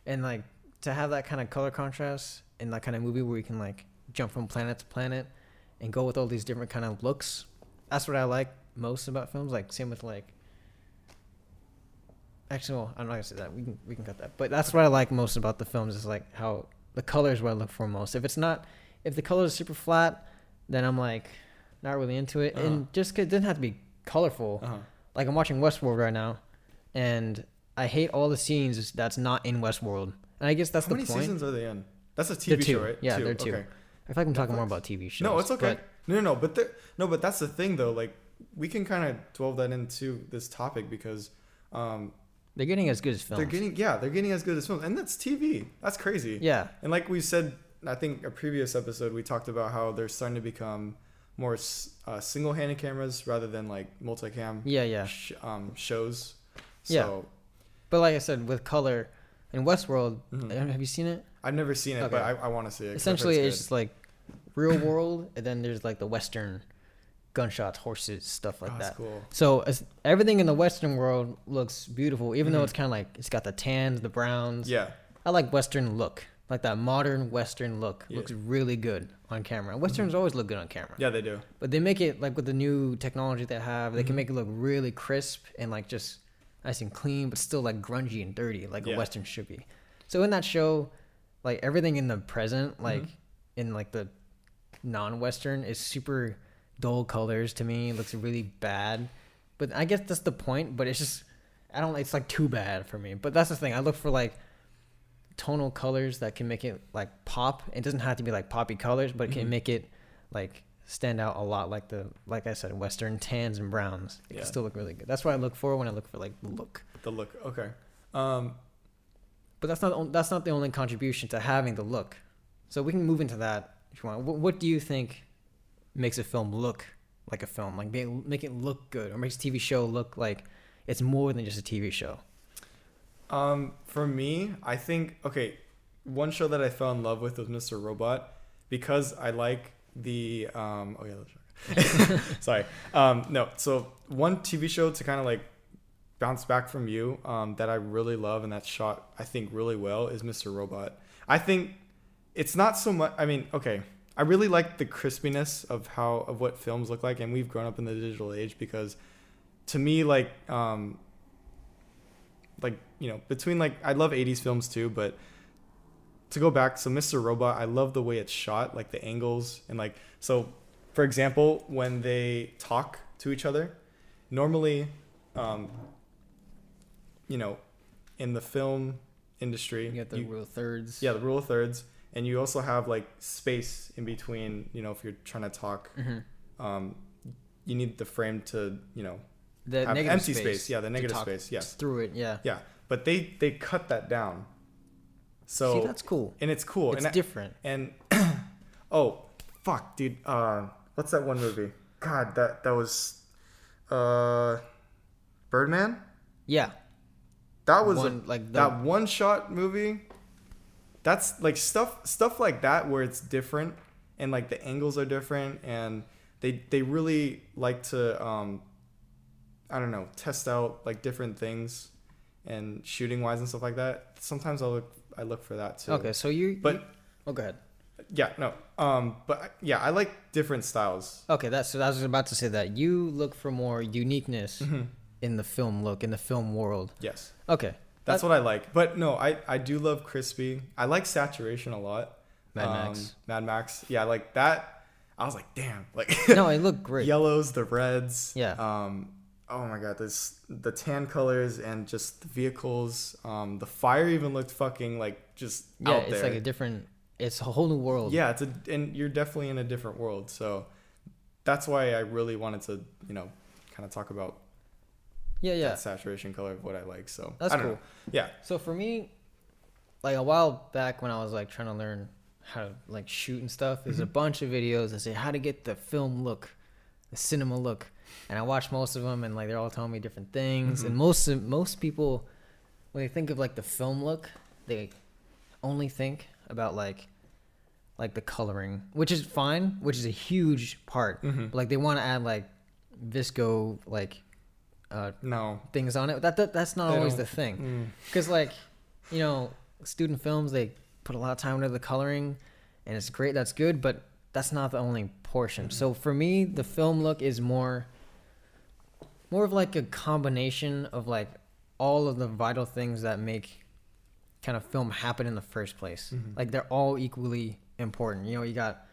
And like to have that kind of color contrast in that kind of movie where you can like jump from planet to planet and go with all these different kind of looks. That's what I like most about films. Like same with like Actually, well, I'm not gonna say that. We can we can cut that. But that's what I like most about the films is like how the color is what I look for most. If it's not, if the color is super flat, then I'm like not really into it. Uh-huh. And just 'cause it doesn't have to be colorful. Uh huh. Like I'm watching Westworld right now, and I hate all the scenes that's not in Westworld. And I guess that's the point. How the many seasons are they in? That's a TV two. show, right? Yeah, they're two. Okay. I feel like I'm talking more about TV shows. No, it's okay. no, no, no. But there, no, but that's the thing though. Like we can kind of delve that into this topic because um, they're getting as good as films. they're getting yeah they're getting as good as films, and that's TV. That's crazy. yeah, And like we said, I think a previous episode we talked about how they're starting to become more uh, single-handed cameras rather than like multicam yeah, yeah. sh- um, shows. Yeah. But like I said, with color in Westworld, Mhm. uh, have you seen it? I've never seen it, Okay. but I, I want to see it. Essentially, it's good. just like real world, and then there's like the Western gunshots, horses, stuff like Oh, that. that's cool. So as, everything in the Western world looks beautiful, even though Mhm. it's kind of like it's got the tans, the browns. Yeah. I like Western look, like that modern Western look Yeah. looks really good on camera. Westerns always look good on camera, Yeah, they do. but they make it like with the new technology they have, they can Mhm. make it look really crisp and like just nice and clean, but still like grungy and dirty, like Yeah. a Western should be. So in that show, like everything in the present, like Mhm. in like the non-Western, is super dull colors to me. It looks really bad, but I guess that's the point. But it's just I don't. It's like too bad for me. But that's the thing. I look for like tonal colors that can make it like pop. It doesn't have to be like poppy colors, but it can make it like stand out a lot like the like I said, western tans and browns. It Yeah. can still look really good. That's what I look for when I look for like the look. The look. Okay. Um, But that's not that's not the only contribution to having the look. So we can move into that if you want. What, what do you think makes a film look like a film? Like make, make it look good, or makes a TV show look like it's more than just a TV show? Um, for me, I think okay, one show that I fell in love with was Mr. Robot because I like the um. Oh yeah, [LAUGHS] sorry. Um, no, so one TV show to kind of like bounce back from you um, that I really love and that shot I think really well is Mr. Robot. I think it's not so much. I mean, okay, I really like the crispiness of how of what films look like, and we've grown up in the digital age because to me, like um, like you know between like I love 80s films too, but to go back, so Mr. Robot, I love the way it's shot, like the angles and like so. For example, when they talk to each other, normally, um, you know, in the film industry, You get the you- of thirds. yeah, the rule of thirds, and you also have like space in between. You know, if you're trying to talk, hmm um, you need the frame to you know The have negative empty space. space. Yeah, the negative space. Yes, Through it, yeah. yeah, but they they cut that down. So See, that's cool. and it's cool. it's and I- different. and [CLEARS THROAT] oh fuck, dude. Uh, what's that one movie? God, that that was uh, Birdman. Yeah. That was a, like the, that one shot movie. That's like stuff stuff like that where it's different and like the angles are different and they they really like to um I don't know test out like different things and shooting wise and stuff like that. Sometimes I look I look for that too. okay, so you But you- oh, go ahead. yeah, no. Um, but yeah, I like different styles. Okay, that's so I was about to say that you look for more uniqueness Mm-hmm. in the film look in the film world. Yes. Okay, That's what I like. But no, I I do love crispy. I like saturation a lot. Mad Um, Max. Mad Max. Yeah, like that. I was like, damn, like no, it looked [LAUGHS] great. yellows, the reds. Yeah. Um. Oh my god, this the tan colors and just the vehicles. Um. The fire even looked fucking like just yeah, out it's there. like a different. It's a whole new world. yeah, it's a and you're definitely in a different world. So that's why I really wanted to, you know, kind of talk about yeah, yeah. saturation color of what I like. So That's cool. know. Yeah. So for me, like a while back when I was like trying to learn how to like shoot and stuff, there's a Mm-hmm. bunch of videos that say how to get the film look, the cinema look, and I watched most of them, and like they're all telling me different things. Mhm. And most of, most people, when they think of like the film look, they only think about like like the coloring, which is fine, which is a huge part. Mhm. But like they want to add like VSCO like uh No. things on it. That, that that's not They always don't- the thing Mm. because like you know student films they put a lot of time into the coloring and it's great that's good but that's not the only portion. So for me the film look is more more of like a combination of like all of the vital things that make kind of film happen in the first place. Mhm. like they're all equally important. You know you got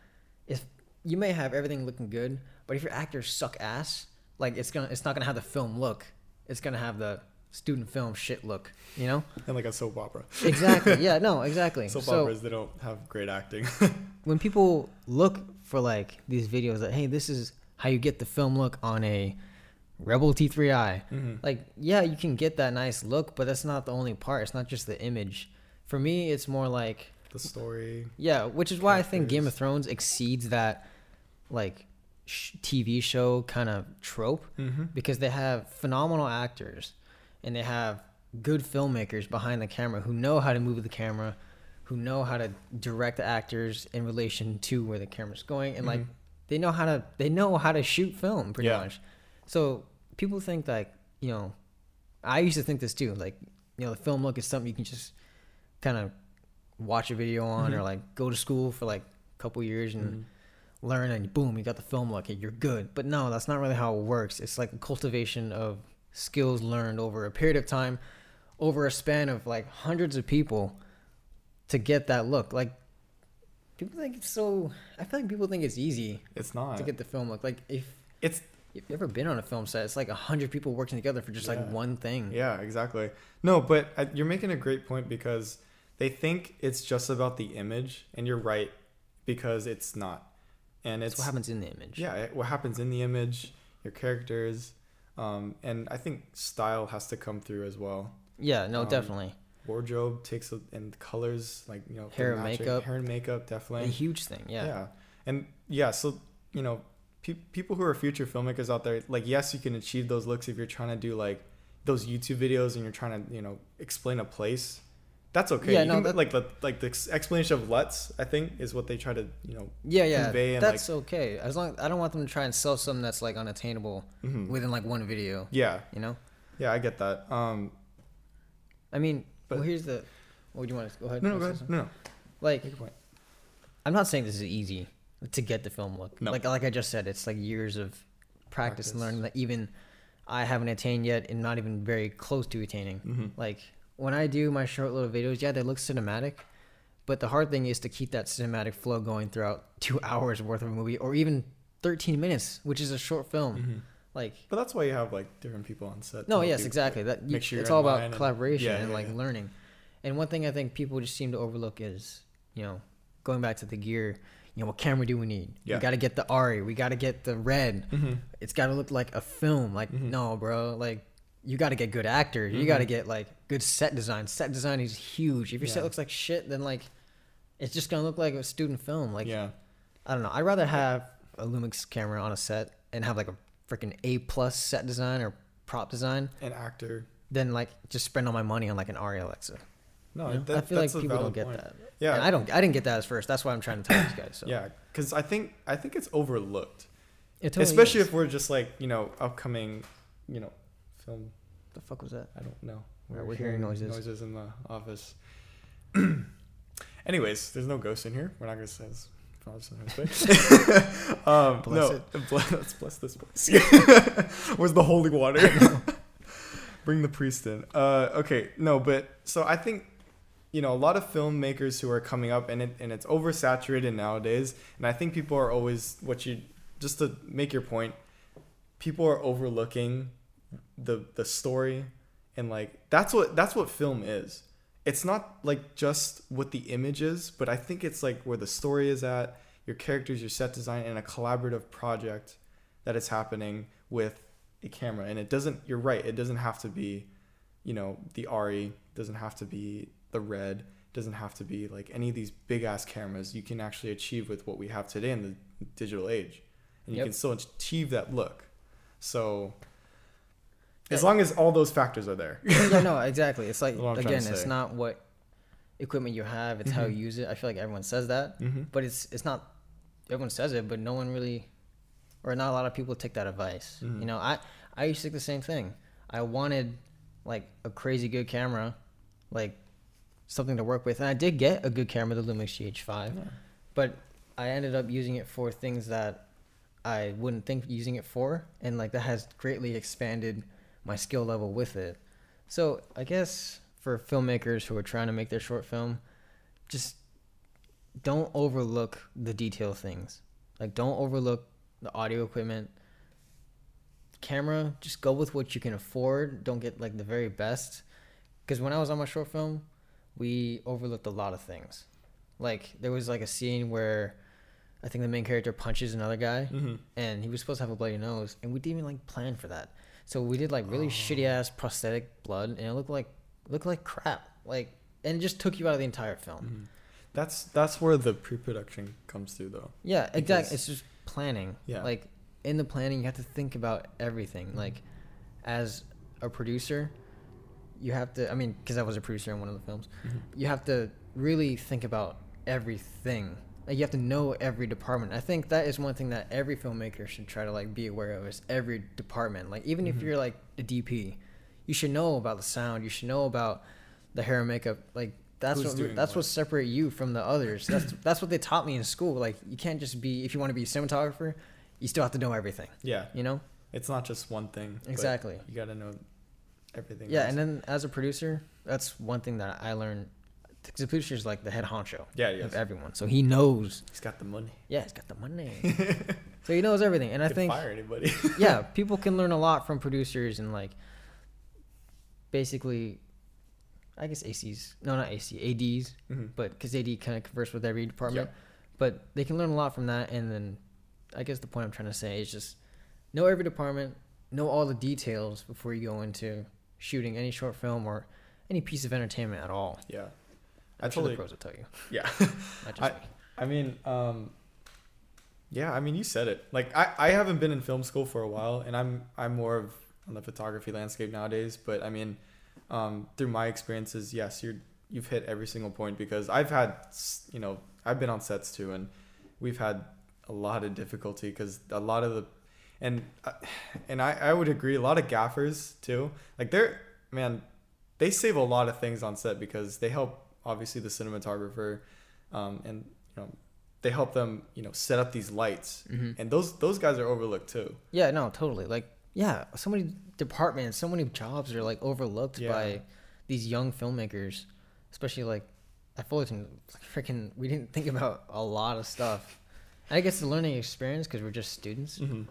if you may have everything looking good but if your actors suck ass like it's gonna it's not gonna have the film look. It's gonna have the student film shit look you know And like a soap opera. exactly [LAUGHS] yeah no exactly Soap so operas they don't have great acting. [LAUGHS] when people look for like these videos that hey this is how you get the film look on a rebel t3i Mhm. like yeah you can get that nice look but that's not the only part it's not just the image for me it's more like the story. yeah which is why i think game of thrones exceeds that like sh- tv show kind of trope Mm-hmm. because they have phenomenal actors and they have good filmmakers behind the camera who know how to move the camera, who know how to direct the actors in relation to where the camera's going, and like Mhm. they know how to they know how to shoot film pretty Yeah. much. So people think like you know, I used to think this too. Like you know, the film look is something you can just kind of watch a video on or Mhm. like go to school for like a couple years and Mhm. learn and boom, you got the film look and you're good. But no, that's not really how it works. It's like a cultivation of skills learned over a period of time, over a span of like hundreds of people to get that look. Like people think it's so I feel like people think it's easy It's not. to get the film look. Like if It's if you've ever been on a film set, it's like a hundred people working together for just Yeah. like one thing. Yeah, exactly. No, but I, you're making a great point because they think it's just about the image, and you're right because it's not. And That's it's what happens in the image. yeah, it- what happens in the image, your characters, um, and I think style has to come through as well. Yeah, no, Um, definitely. Wardrobe takes a, and colors like you know Hair and makeup. hair and makeup definitely A huge thing. Yeah. Yeah. And yeah, so, you know, pe- people who are future filmmakers out there, like, yes, you can achieve those looks if you're trying to do like those YouTube videos and you're trying to, you know, explain a place. That's okay. Yeah, You no, can- that- like the like the explanation of LUTs, I think, is what they try to, you know, Yeah, yeah, convey and, that's okay. As long I don't want them to try and sell something that's like unattainable mhm. within like one video. yeah, You know, yeah, I get that. Um, I mean, But- well, here's the. What do you want to go ahead? no, no, go ahead. no, no. Like, make a point. I'm not saying this is easy to get the film look. No. Like, like I just said, it's like years of practice, and learning that even I haven't attained yet, and not even very close to attaining. hmm Like when I do my short little videos, yeah, they look cinematic, but the hard thing is to keep that cinematic flow going throughout [LAUGHS] two hours worth of a movie, or even 13 minutes, which is a short film. hmm Like, But that's why you have like different people on set. no, yes, exactly. That you, sure it's all about and- collaboration yeah, and yeah, like yeah. learning. And one thing I think people just seem to overlook is, you know, going back to the gear. You know, what camera do we need? Yeah. We got to get the ARRI. We got to get the red. Mhm. It's got to look like a film. Like, Mhm. no, bro. Like, you got to get good actors. You mm-hmm. got to get like good set design. Set design is huge. If your set looks like shit, then like, it's just gonna look like a student film. Like, yeah, I don't know. I'd rather have a Lumix camera on a set and have like a freaking A plus set design or prop design an actor. than like just spend all my money on like an ARRI Alexa. No, You know? that, I feel like people don't get point. that. Yeah, And I don't. I didn't get that at first. That's why I'm trying to tell these guys. So Yeah, because I think I think it's overlooked, It totally especially is. if we're just like you know upcoming, you know, film. the fuck was that? I don't know. Right, we're hearing noises. Noises in the office. [CLEARS THROAT] Anyways, there's no ghosts in here. We're not gonna say this. promise in this way. um, Bless no, it. [LAUGHS] bless, let's bless this place. [LAUGHS] Where's the holy water? [LAUGHS] Bring the priest in. Uh, okay, no, but so I think you know a lot of filmmakers who are coming up, and it and it's oversaturated nowadays. And I think people are always what you just to make your point. People are overlooking the the story, and like that's what that's what film is. It's not like just what the image is, but I think it's like where the story is at, your characters, your set design, and a collaborative project that is happening with a camera and it doesn't you're right it doesn't have to be you know the ARRI doesn't have to be the red doesn't have to be like any of these big ass cameras you can actually achieve with what we have today in the digital age and you Yep. can still achieve that look so as long as all those factors are there [LAUGHS] yeah, no, exactly. It's like What I'm trying again, it's not what equipment you have; it's how Mhm. you use it. I feel like everyone says that, mm-hmm. but it's it's not. Everyone says it, but no one really, or not a lot of people take that advice. Mhm. You know, I I used to think the same thing. I wanted like a crazy good camera, like something to work with, and I did get a good camera, the Lumix GH5, but I ended up using it for things that I wouldn't think using it for, and like that has greatly expanded my skill level with it. So I guess for filmmakers who are trying to make their short film, just don't overlook the detail things. Like don't overlook the audio equipment. Camera, just go with what you can afford. Don't get like the very best. Because when I was on my short film, we overlooked a lot of things. Like there was like a scene where I think the main character punches another guy Mm-hmm. and he was supposed to have a bloody nose, and we didn't even like plan for that. So we did like really shitty ass prosthetic blood, and it looked like looked like crap. Like, and it just took you out of the entire film. Mm-hmm. that's that's where the pre-production comes through though Yeah, Because- exactly. It's just planning. Yeah. Like in the planning, you have to think about everything. Like as a producer, you have to. I mean, because I was a producer in one of the films, Mhm. you have to really think about everything. Like you have to know every department. I think that is one thing that every filmmaker should try to like be aware of is every department. Like even if Mhm. you're like a DP, you should know about the sound. You should know about the hair and makeup. Like that's Who's what that's what? what separate you from the others. That's [COUGHS] that's what they taught me in school. Like you can't just be if you want to be a cinematographer, you still have to know everything. yeah You know it's not just one thing exactly. you got to know everything Yeah, else. and then as a producer, that's one thing that I learned. Because the producer is like the head honcho yeah yes. of everyone, so he knows. he's got the money Yeah, he's got the money, [LAUGHS] so he knows everything. And I think fire anybody [LAUGHS] yeah, [LAUGHS] people can learn a lot from producers and like basically, I guess ACs. No, not AC, ADs, Mhm. but because AD kind of converse with every department. But they can learn a lot from that. And then, I guess the point I'm trying to say is just know every department, know all the details before you go into shooting any short film or any piece of entertainment at all. yeah I I'm sure totally the pros will tell you. yeah [LAUGHS] I- me. I mean, um, yeah, I mean, you said it. Like, I, I haven't been in film school for a while, and I'm I'm more of on the photography landscape nowadays. But I mean, um, through my experiences, yes, you're you've hit every single point because I've had, you know, I've been on sets too, and we've had a lot of difficulty because a lot of the, and uh, and I I would agree, a lot of gaffers too. Like they're man, they save a lot of things on set because they help obviously the cinematographer, um, and you know they help them you know set up these lights Mhm. and those those guys are overlooked too Yeah, no, totally. Like, yeah, so many departments, so many jobs are like overlooked Yeah. by these young filmmakers, especially like at Fullerton. Like, freaking, we didn't think about a lot of stuff. I guess the learning experience because we're just students, mm-hmm.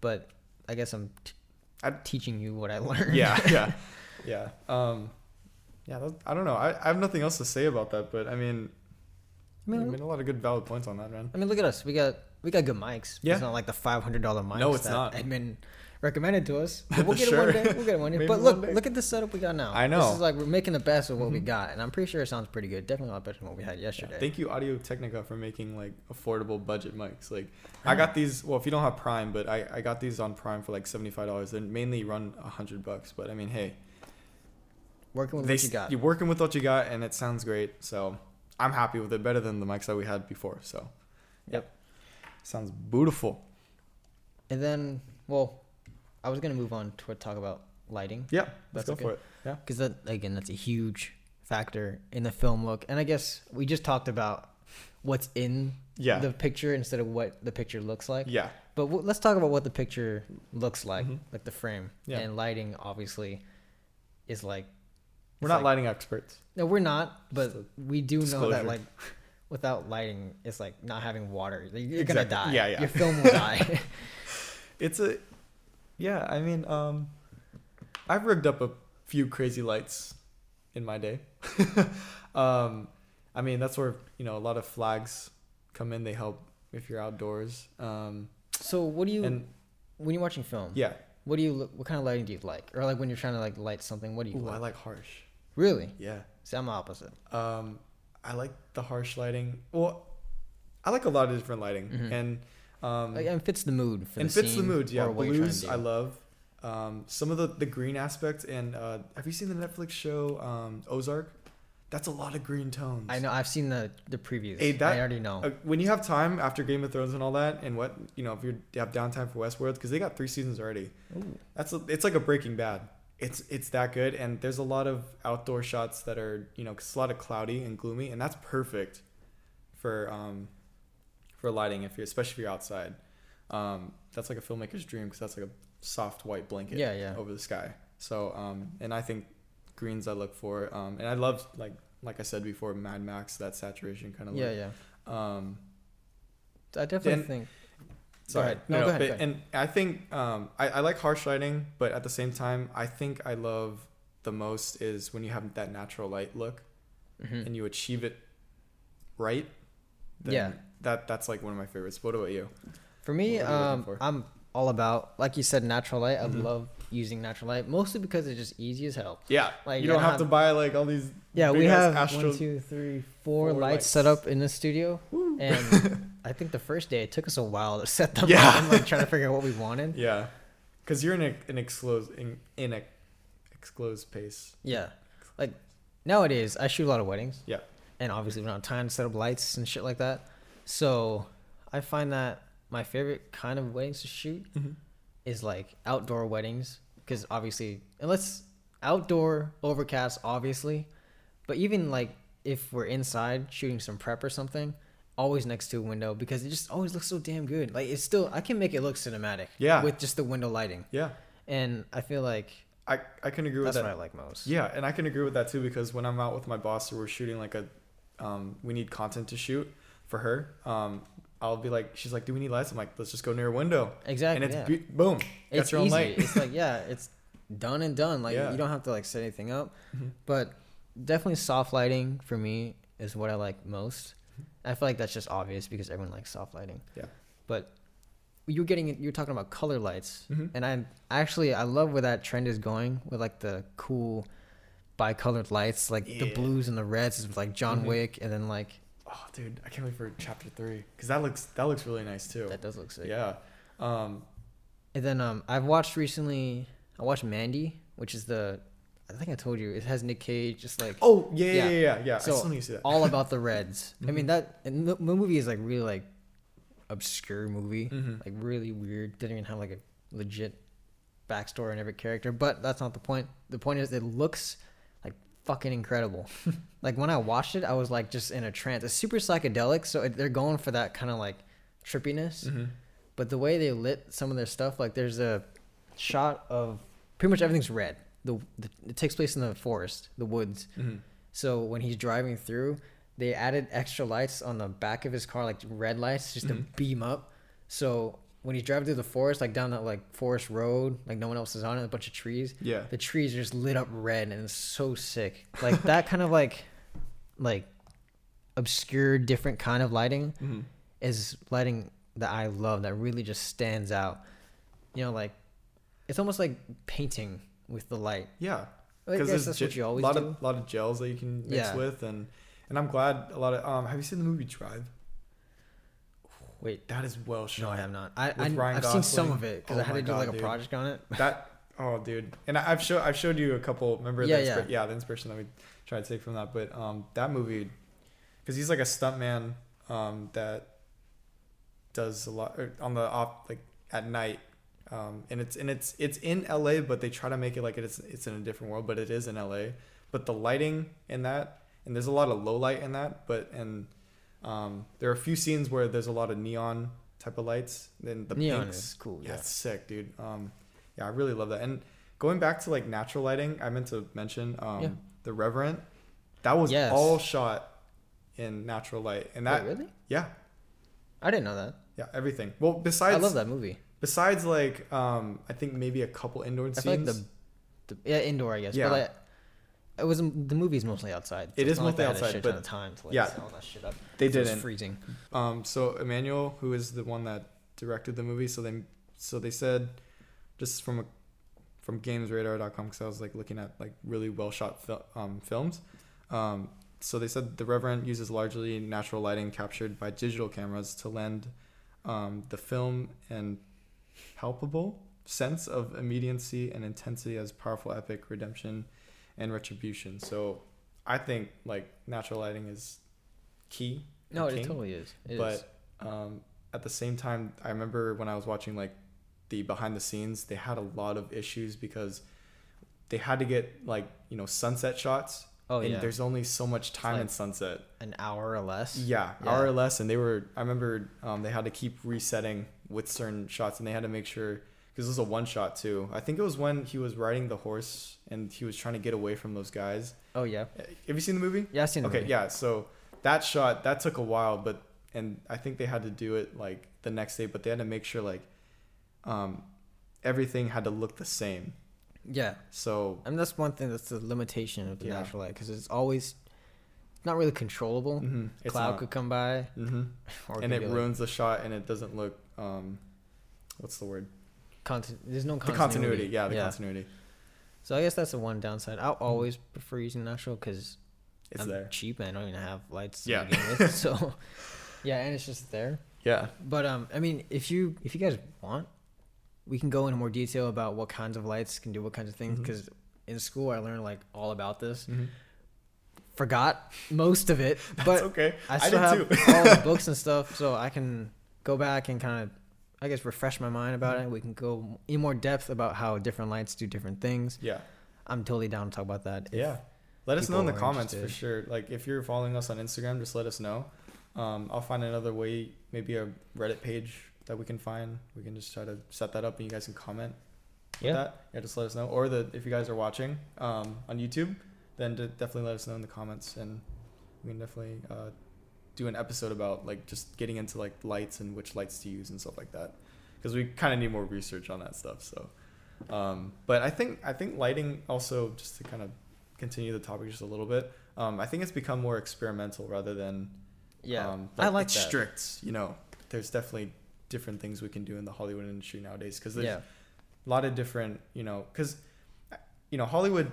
but I guess I'm t- I- teaching you what I learned. yeah yeah [LAUGHS] yeah um yeah that, i don't know I, I have nothing else to say about that but i mean I mean, mean, a lot of good valid points on that man I mean, look at us. We got we got good mics. Yeah. It's not like the five hundred dollar mics. No, it's that not. Edmund recommended to us. [LAUGHS] But we'll get Sure. it one day. We'll get it one day. [LAUGHS] But look, day. look at the setup we got now. I know. This is like we're making the best of what we Mhm. got, and I'm pretty sure it sounds pretty good. Definitely a lot better than what we had Yeah, yesterday. thank you audio technica for making like affordable budget mics like i got these well if you don't have prime but i, I got these on prime for like $75 they mainly run 100 bucks but i mean hey Working with they, what you got. you're working with what you got and it sounds great so i'm happy with it better than the mics that we had before so Yep. sounds beautiful And then, well, I was gonna move on to talk about lighting yeah That's let's go okay. for it yeah because that again, that's a huge factor in the film look. And I guess we just talked about what's in yeah the picture instead of what the picture looks like. yeah But w- let's talk about what the picture looks like, Mhm. like the frame Yeah. and lighting. Obviously, is like We're not like- lighting experts. no, we're not, but we do know that like without lighting, it's like not having water. You're gonna die. Yeah, yeah. Your film will die. [LAUGHS] [LAUGHS] It's a, yeah. I mean, um, I've rigged up a few crazy lights in my day. [LAUGHS] um, I mean, that's where you know a lot of flags come in. They help if you're outdoors. Um, so what do you and when you're watching film? yeah, What do you look? What kind of lighting do you like? Or like when you're trying to like light something, what do you Ooh, I like? like harsh. Really? Yeah. See, I'm the opposite. Um, I like the harsh lighting. Well, I like a lot of different lighting, Mhm. and um, Like, and fits the mood. For and the fits the mood. Yeah, or what you're trying blues I love. Um, some of the the green aspect and uh, have you seen the Netflix show um, Ozark? That's a lot of green tones. I know. I've seen the the previews. Hey, that- I already know. Uh, when you have time after Game of Thrones and all that, and what you know, if you have downtime for Westworld, because they got three seasons already. Ooh. That's a, it's like a Breaking Bad. It's it's that good, and there's a lot of outdoor shots that are you know it's a lot of cloudy and gloomy, and that's perfect for um for lighting if you're especially if you're outside. Um, that's like a filmmaker's dream because that's like a soft white blanket Yeah, yeah. over the sky. So um, and I think greens I look for, um, and I love like like I said before, Mad Max that saturation kind of Yeah, look. yeah. Um, I definitely And- think. Sorry. ahead. No, go ahead, but-. And I think um, I, I like harsh lighting, but at the same time, I think I love the most is when you have that natural light look Mhm. and you achieve it right. then Yeah. That that's like one of my favorites. What about you? For me, you um, for? I'm all about like you said, natural light. I Mhm. love using natural light mostly because it's just easy as hell. Yeah. Like, you I don't don't have to buy like all these. Yeah, we have astro- one, two, three, four four lights set up in the studio, and [LAUGHS] I think the first day it took us a while to set them Yeah. up and like trying to figure out what we wanted. [LAUGHS] Yeah. Because you're in a, an exclosed in, in a exclosed pace. Yeah, like nowadays I shoot a lot of weddings. Yeah. and obviously we don't have time to set up lights and shit like that. So I find that my favorite kind of weddings to shoot Mm-hmm. Is like outdoor weddings because obviously unless outdoor overcast obviously but even like if we're inside shooting some prep or something always next to a window because it just always looks so damn good like it's still i can make it look cinematic Yeah. with just the window lighting Yeah. and i feel like I, I can agree with that's that. what i like most Yeah, and I can agree with that too because when I'm out with my boss or we're shooting like a, um, we need content to shoot for her. Um, I'll be like, she's like, "Do we need lights?" I'm like, "Let's just go near a window." exactly and it's yeah. be- boom, it's your own easy. light. it's like yeah, it's done and done. Like Yeah. you don't have to like set anything up. Mhm. But definitely soft lighting for me is what I like most. I feel like that's just obvious because everyone likes soft lighting. Yeah. But you're getting you're talking about color lights, Mhm. and I actually I love where that trend is going with like the cool bicolored lights, like the blues and the reds, is like John Mhm. Wick, and then like Oh, dude, I can't wait for chapter three because that looks that looks really nice too. that does look sick. Yeah. Um, And then um, I've watched recently. I watched Mandy, which is the. I think I told you it has Nick Cage, just like oh yeah, yeah, Yeah. yeah, yeah. So, I still need to see that. all about [LAUGHS] the Reds. I mean that and the, movie is like really like obscure movie, Mhm. like really weird. Didn't even have like a legit backstory on every character. But that's not the point. The point is it looks fucking incredible. [LAUGHS] like when I watched it, I was like just in a trance. It's super psychedelic, so it, they're going for that kind of like trippiness. Mhm. But the way they lit some of their stuff, like there's a shot of pretty much everything's red. The, the it takes place in the forest, the woods. Mhm. So when he's driving through, they added extra lights on the back of his car, like red lights, just to Mhm. beam up. So when he's driving through the forest, like down that like forest road, like no one else is on it, a bunch of trees. Yeah. The trees are just lit up red, and it's so sick. Like [LAUGHS] that kind of like, like obscure, different kind of lighting Mhm. is lighting that I love. That really just stands out. You know, like it's almost like painting with the light. Yeah. Because there's that's ge- what you always lot do. of lot of gels that you can mix Yeah. with, and and I'm glad a lot of. Um, have you seen the movie Drive? Wait, That is well shot. no, I have not. I, I I've seen some of it because Oh I had to do God, like a dude. project on it. [LAUGHS] That oh dude, and I- I've showed I've showed you a couple. Remember Yeah, the yeah. inspi- yeah the inspiration that we tried to take from that, but um that movie, because he's like a stuntman um that does a lot on the off like at night. Um, and it's and it's it's in LA, but they try to make it like it's it's in a different world, but it is in LA. But the lighting in that, and there's a lot of low light in that, but and um, there are a few scenes where there's a lot of neon type of lights. Then the Neon pinks, is cool. yeah, it's sick, dude. Um, yeah, I really love that. And going back to like natural lighting, I meant to mention um Yeah. the Revenant. That was Yes. all shot in natural light, and that Wait, really? yeah I didn't know that. yeah everything. Well, besides I love that movie. besides like um I think maybe a couple indoor scenes. like the, the yeah indoor, I guess. Yeah. But like, it was the movie's mostly outside. It it's is like mostly a outside, but- time to like yeah. all that shit up. they It didn't. freezing. Um, so Emmanuel, who is the one that directed the movie, so they so they said, just from a from GamesRadar.com, because I was like looking at like really well shot fil- um, films. Um, so they said the Revenant uses largely natural lighting captured by digital cameras to lend um, the film an palpable sense of immediacy and intensity as powerful epic redemption and retribution. So I think like natural lighting is key. No, it king totally is. It is. but um, at the same time, I remember when I was watching like the behind the scenes, they had a lot of issues because they had to get like you know sunset shots. oh and yeah, there's only so much time in sunset. an hour or less. Yeah, Yeah. hour or less, and they were. I remember um, they had to keep resetting with certain shots, and they had to make sure because this was a one shot too. I think it was when he was riding the horse and he was trying to get away from those guys. Oh yeah. Uh, Have you seen the movie? Yeah, I've seen the okay movie. yeah so that shot that took a while but and i think they had to do it like the next day but they had to make sure like um everything had to look the same Yeah. so I mean that's one thing that's the limitation of the Yeah. natural light because it's always not really controllable. mhm, it's Cloud could come by, mm-hmm. [LAUGHS] and it be, like, ruins the shot and it doesn't look um what's the word There's no continuity. the continuity. yeah the continuity So I guess that's the one downside. I'll always prefer using natural because it's I'm there cheap and I don't even have lights to Yeah. begin with. [LAUGHS] So yeah, and it's just there. yeah But um, I mean, if you if you guys want, we can go into more detail about what kinds of lights can do what kinds of things. Because in school, I learned like all about this. Mhm. Forgot most of it, [LAUGHS] but okay I i, still did have all the [LAUGHS] books and stuff, so I can go back and kind of, I guess, refresh my mind about Mm-hmm. it. We can go in more depth about how different lights do different things. yeah I'm totally down to talk about that. yeah let us know in the comments for sure like if you're following us on instagram just let us know um, i'll find another way maybe a reddit page that we can find we can just try to set that up and you guys can comment Yeah. that yeah just let us know or the if you guys are watching um, on youtube then de- definitely let us know in the comments and we can definitely uh, do an episode about like just getting into like lights and which lights to use and stuff like that. Because we kind of need more research on that stuff so um, but i think i think lighting also just to kind of continue the topic just a little bit um, i think it's become more experimental rather than Yeah, um, I like it's that. strict. you know there's definitely different things we can do in the hollywood industry nowadays because there's Yeah, a lot of different you know because you know hollywood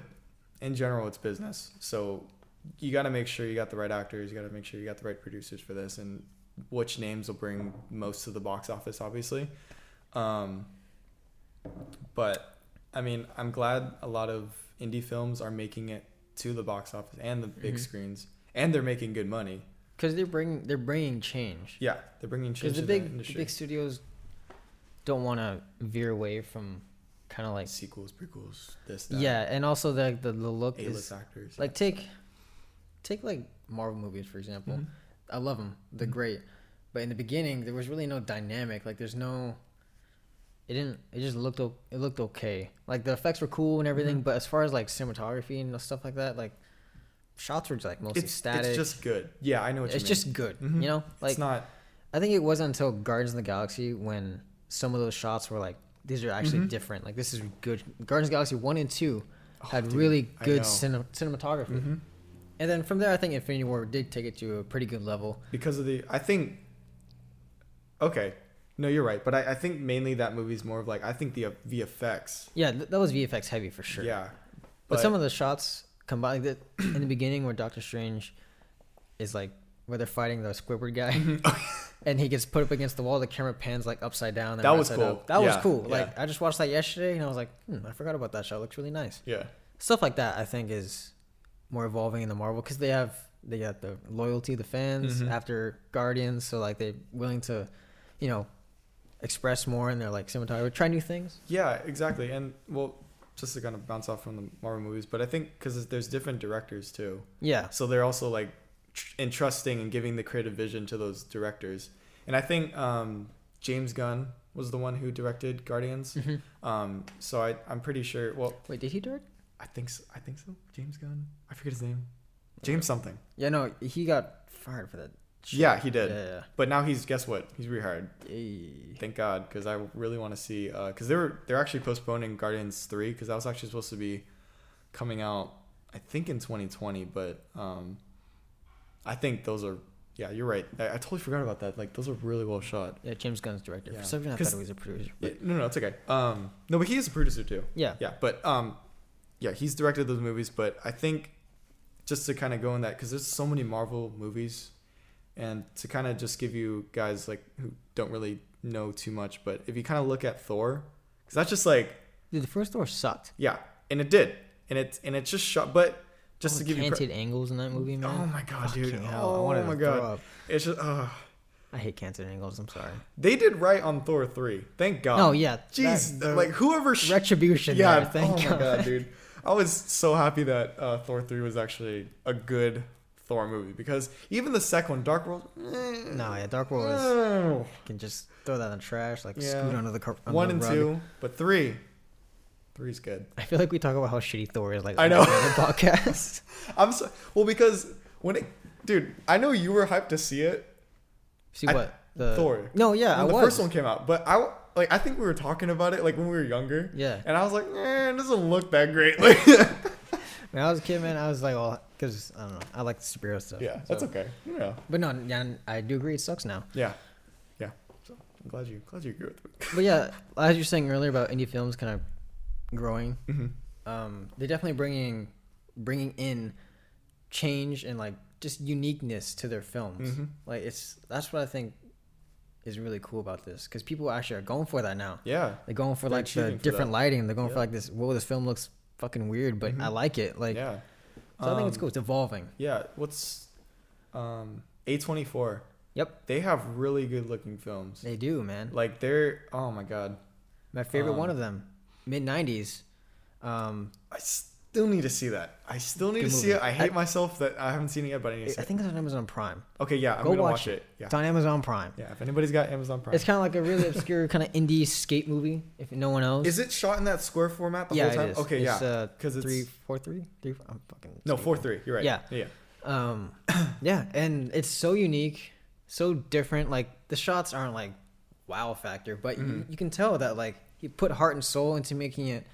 in general it's business so you got to make sure you got the right actors you got to make sure you got the right producers for this and which names will bring most to the box office obviously. Um, but i mean i'm glad a lot of indie films are making it to the box office and the big Mhm. screens and they're making good money. Because they're bringing they're bringing change. yeah they're bringing change Because the big the big studios don't want to veer away from kind of like sequels prequels this that. Yeah, and also the the, the look a-list is actors like take take like Marvel movies for example. Mhm. I love them. They're Mhm. great. But in the beginning, there was really no dynamic. Like, there's no. It didn't. It just looked. o- It looked okay. Like the effects were cool and everything. Mhm. But as far as like cinematography and stuff like that, like shots were just like mostly it's, static. it's just good yeah i know what It's you mean just good. You know, like it's not I think it wasn't until Guardians of the Galaxy when some of those shots were like, these are actually Mhm. different. Like this is good. Guardians of the Galaxy one and two Oh, had dude, really good cine- cinematography. Mm-hmm. And then from there, I think Infinity War did take it to a pretty good level. because of the i think okay no you're right but i, I think mainly that movie's more of like i think the uh, vfx Yeah, th- that was VFX heavy for sure. yeah But, some of the shots combined like the, in the beginning where Doctor Strange is like where they're fighting the Squidward guy [LAUGHS] and he gets put up against the wall, the camera pans like upside down. That was cool. up. That was Yeah, cool. yeah. Like I just watched that yesterday and I was like, hmm, I forgot about that shot. It looks really nice. yeah Stuff like that I think is more evolving in the Marvel because they have they got the loyalty the fans Mhm. after Guardians, so like they're willing to, you know, express more in their like cinematography, try new things. yeah exactly and well just to kind of bounce off from the marvel movies but i think because there's different directors too Yeah, so they're also like tr- entrusting and giving the creative vision to those directors and i think um, james gunn was the one who directed Guardians. Mm-hmm. Um, so I I'm pretty sure. Well, Wait, did he direct? I think so, I think so. James Gunn. I forget his name. James something. Yeah, no, he got fired for that. shit. Yeah, he did. Yeah, yeah. But now he's guess what? He's rehired. Hey. Thank God, because I really want to see. Because they were they're actually postponing Guardians three because that was actually supposed to be coming out. I think in 2020, but um, I think those are. Yeah, you're right. I, I totally forgot about that. Like those are really well shot. Yeah, James Gunn's director. Yeah. For some reason, I 'Cause- thought he was a producer. Yeah, no, no, it's okay. Um, no, but he is a producer too. yeah, Yeah, but um, yeah, he's directed those movies. But I think just to kind of go in that because there's so many Marvel movies, and to kind of just give you guys like who don't really know too much, but if you kind of look at Thor, because that's just like dude, the first Thor sucked. yeah, and it did, and it and it's just shot, but just All to give you. canted angles in that movie, man. oh my god, dude! Fucking hell, I Oh wanted my god! up. It's just uh, I hate canted angles. I'm sorry. they did right on Thor three. Thank God. Oh yeah, Jeez, that- like whoever. Sh- retribution. yeah. there, thank oh my god, dude! [LAUGHS] I was so happy that uh, Thor three was actually a good Thor movie because even the second one, Dark World. eh, No, yeah, Dark World is can just throw that in the trash, like Yeah. scoot under the car. one and rug. two, but three, three's good. I feel like we talk about how shitty Thor is, like I know. on the [LAUGHS] podcast. I'm so well because when it, dude, I know you were hyped to see it. See I- what the Thor. No, yeah, I the was. first one came out, but I like I think we were talking about it like when we were younger, Yeah, and I was like, eh, it doesn't look that great. [LAUGHS] Like, when I was a kid, man, I was like, well, because I don't know, I like the superhero stuff. yeah, that's okay. Yeah, But no, yeah, I do agree, it sucks now. yeah, yeah. So I'm glad you glad you agree with me. But yeah, as you were saying earlier about indie films kind of growing, Mm-hmm. um, they're definitely bringing bringing in change and like just uniqueness to their films. Mhm. Like it's that's what I think is really cool about this because people actually are going for that now. Yeah, They're going for They're like the different lighting. They're going Yeah. for like this. Whoa, this film looks fucking weird, but I Mhm. like it. Like, yeah. so I think it's Um, cool. It's evolving. Yeah, what's um A24? Yep, They have really good looking films. they do, man. Like they're oh my god. My favorite one um, of them, Mid90s. Um, I still need to see that. I still need Good to see movie. I hate myself that I haven't seen it yet, but I need to see I it. think it's on Amazon Prime. Okay, yeah, I'm Go gonna watch watch it. Yeah. It's on Amazon Prime. Yeah, if anybody's got Amazon Prime. It's kind of like a really obscure kind of indie skate movie. If no one knows, Is it shot in that square format the yeah, whole time? it is. Okay, it's, yeah. uh, Because it's three, four, three, three. I'm fucking. no four three. You're right. Yeah. yeah. Um, [COUGHS] yeah, and it's so unique, so different. Like the shots aren't like wow factor, but you, Mhm. you can tell that like he put heart and soul into making it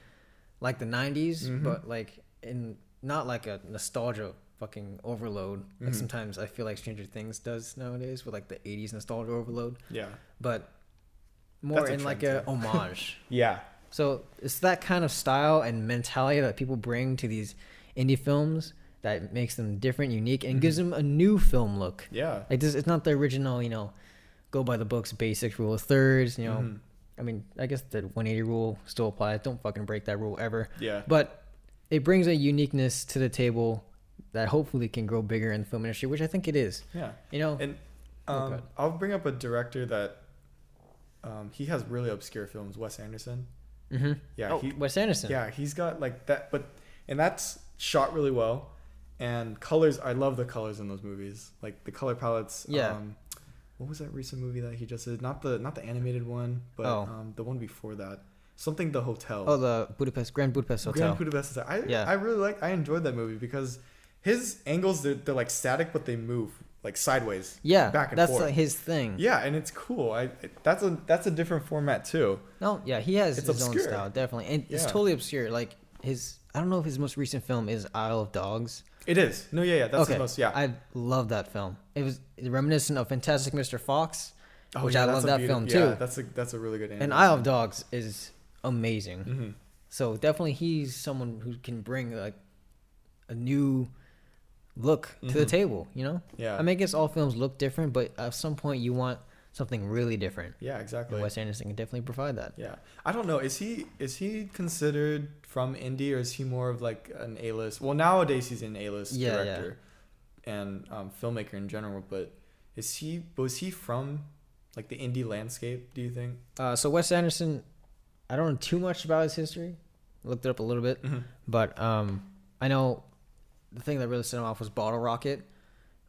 like the '90s, Mhm. but like in not like a nostalgia fucking overload. Like Mhm. sometimes I feel like Stranger Things does nowadays with like the '80s nostalgia overload, Yeah. but more in like a [LAUGHS] homage. Yeah. So it's that kind of style and mentality that people bring to these indie films that makes them different, unique, and gives Mm-hmm. them a new film look. Yeah. Like this, it's not the original, you know, go by the books, basic rule of thirds. You know, Mhm. I mean, I guess the 180 rule still applies. Don't fucking break that rule ever. Yeah. But it brings a uniqueness to the table that hopefully can grow bigger in the film industry, which I think it is. Yeah. You know, And Oh, um, good. I'll bring up a director that um, he has really obscure films. Wes Anderson. Mm-hmm. Yeah. oh, he, Wes Anderson. yeah. He's got like that, but and that's shot really well. And colors, I love the colors in those movies. Like the color palettes. Yeah. Um, what was that recent movie that he just did? Not the not the animated one, but Oh. um, the one before that. Something the hotel. Oh, the Budapest Grand Budapest Hotel. Grand Budapest Hotel. I Yeah. I really like. I enjoyed that movie because his angles they're, they're like static, but they move like sideways. yeah, back and that's forth. like his thing. Yeah, and it's cool. I that's a that's a different format too. No, yeah, he has It's his own style, definitely, and it's totally obscure. Like his, I don't know if his most recent film is Isle of Dogs. It is. No, yeah, yeah. That's okay, the most. Yeah. I love that film. It was reminiscent of Fantastic Mr. Fox, Oh, which yeah, I love that beauti- film Yeah, too. that's a that's a really good. and Isle of Dogs is amazing. hmm So definitely, he's someone who can bring like a new look to the Mhm. table. You know, Yeah. I mean, I guess all films look different, but at some point, you want something really different. yeah, exactly. And Wes Anderson can definitely provide that. Yeah, I don't know. Is he is he considered from indie or is he more of like an A list? Well, nowadays he's an A list Yeah, yeah. director and um, filmmaker in general. But is he was he from like the indie landscape? Do you think? Uh, so Wes Anderson, I don't know too much about his history. Looked it up a little bit, Mm-hmm. but um, I know the thing that really set him off was Bottle Rocket,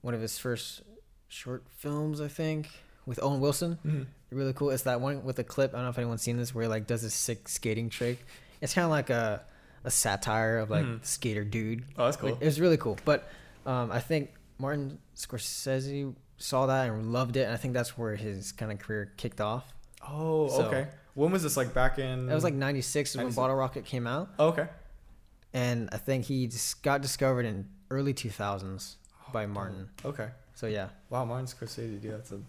one of his first short films, I think, with Owen Wilson. Mm-hmm. really cool. It's that one with the clip. I don't know if anyone's seen this where he like does this sick skating trick. It's kind of like a a satire of like Mhm. skater dude. Oh, that's cool. Like, it was really cool. But um, I think Martin Scorsese saw that and loved it, and I think that's where his kind of career kicked off. oh, So- okay. When was this? Like back in? It was like '96 when 96. Bottle Rocket came out, Oh, okay. and I think he just got discovered in early 2000s by Oh, Martin. Okay. So yeah, Wow, Martin Scorsese, dude. That's a.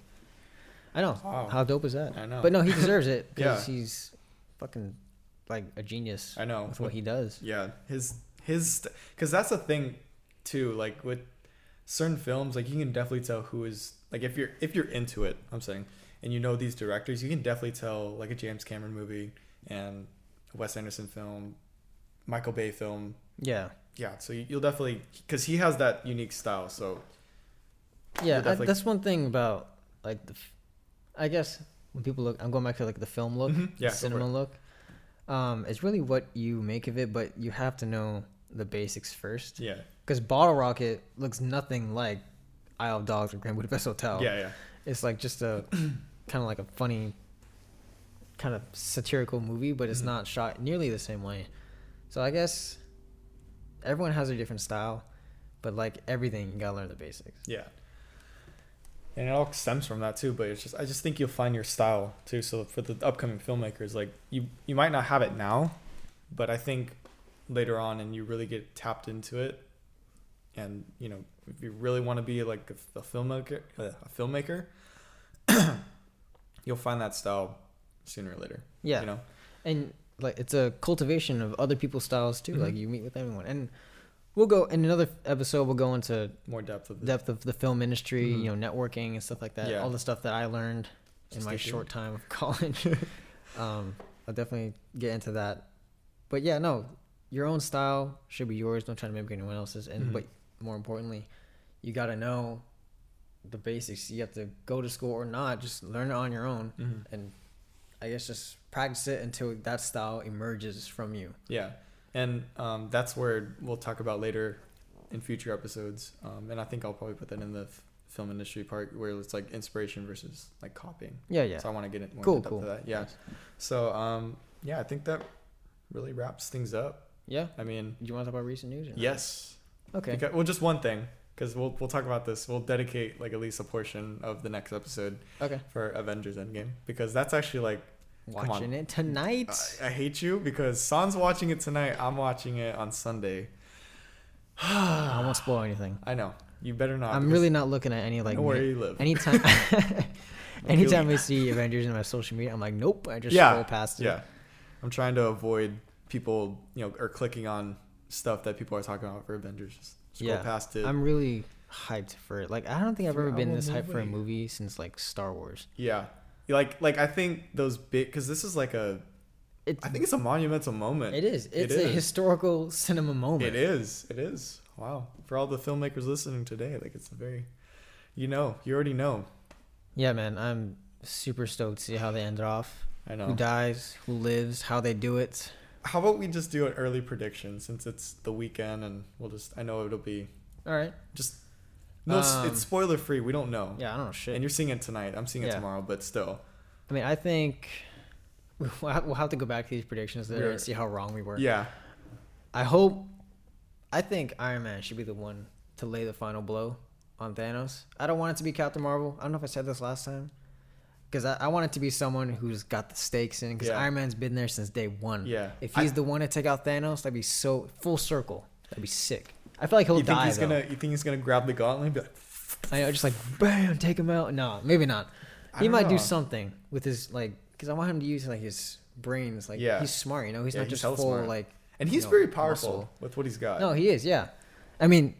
I know. Wow. How dope is that? I know. But no, he deserves it [LAUGHS] because Yeah. he's fucking like a genius I know. with what he does. Yeah, his his because that's the thing too. Like with certain films, like you can definitely tell who is like if you're if you're into it. I'm saying, and you know these directors, you can definitely tell like a James Cameron movie and a Wes Anderson film, Michael Bay film. Yeah, Yeah, so you- you'll definitely because he has that unique style. So yeah. I, that's one thing about like the. I guess when people look, I'm going back to like the film look, Mhm, yeah, the cinema it. look. Um, it's really what you make of it, but you have to know the basics first. yeah, Because Bottle Rocket looks nothing like Isle of Dogs or Grand Budapest Hotel. yeah, yeah, It's like just a [CLEARS THROAT] kind of like a funny, kind of satirical movie, but it's Mhm. not shot nearly the same way. So I guess everyone has a different style, but like everything, you gotta learn the basics. yeah. And it all stems from that too, but it's just I just think you'll find your style too. So for the upcoming filmmakers, like you you might not have it now, but I think later on and you really get tapped into it, and you know if you really want to be like a, a filmmaker, uh, a filmmaker, [CLEARS THROAT] you'll find that style sooner or later. Yeah, You know. and like it's a cultivation of other people's styles too. Like Mhm. you meet with everyone, and we'll go in another episode. We'll go into More depth of the depth of the film industry, Mhm. you know, networking and stuff like that. Yeah. All the stuff that I learned in my short time of [LAUGHS] college. [LAUGHS] um, I'll definitely get into that. But yeah, no, your own style should be yours. Don't try to mimic anyone else's. And Mhm. but more importantly, you got to know the basics. You have to go to school or not. Just learn it on your own, Mhm. and I guess just practice it until that style emerges from you. Yeah, and um, that's where we'll talk about later in future episodes. Um, and I think I'll probably put that in the f- film industry part where it's like inspiration versus like copying. Yeah, yeah. So I want to get it more Cool, cool. that. Yeah. So um, yeah, I think that really wraps things up. Yeah. I mean, Do you want to talk about recent news? or yes. Okay. Because, well, just one thing, because we'll we'll talk about this. We'll dedicate like at least a portion of the next episode Okay. for Avengers Endgame because that's actually like. Watching it tonight. I, I hate you because San's watching it tonight. I'm watching it on Sunday. [SIGHS] I won't spoil anything. I know. You better not. I'm really not looking at any like. where you live. [LAUGHS] anytime, [LAUGHS] [LAUGHS] anytime. I see Avengers in my social media, I'm like, nope. I just Yeah, scroll past it. Yeah. I'm trying to avoid people, you know, or clicking on stuff that people are talking about for Avengers. Just scroll Yeah. past it. I'm really hyped for it. Like, I don't think I've ever been this hyped for a movie since like Star Wars. yeah. Like like I think those big cuz this is like a It, I think it's a monumental moment. it is. It It's a is. historical cinema moment. It is. It is. Wow. For all the filmmakers listening today, like it's a very you know, you already know. Yeah, man. I'm super stoked to see how they end it off. I know. Who dies? Who lives? How they do it? How about we just do an early prediction since it's the weekend and we'll just I know it'll be All right. just no Um, it's spoiler free. We don't know. Yeah, I don't know shit. And you're seeing it tonight. I'm seeing it Yeah. tomorrow, but still. I mean, I think [LAUGHS] we'll have, to go back to these predictions later We're- and see how wrong we were. Yeah. I hope. I think Iron Man should be the one to lay the final blow on Thanos. I don't want it to be Captain Marvel. I don't know if I said this last time. Because I, I want it to be someone who's got the stakes in. Because Yeah. Iron Man's been there since day one. Yeah. If I- he's the one to take out Thanos, that'd be so full circle. That'd be sick. I feel like he'll you think die. he's though. gonna you think he's gonna grab the gauntlet and be like I know, just like bam, take him out. No, maybe not. I He might know. do something with his like, because I want him to use like his brains. Like, Yeah. he's smart. You know, he's Yeah, not he's just full smart. like. And you he's know, very powerful muscle. with what he's got. No, he is. Yeah, I mean,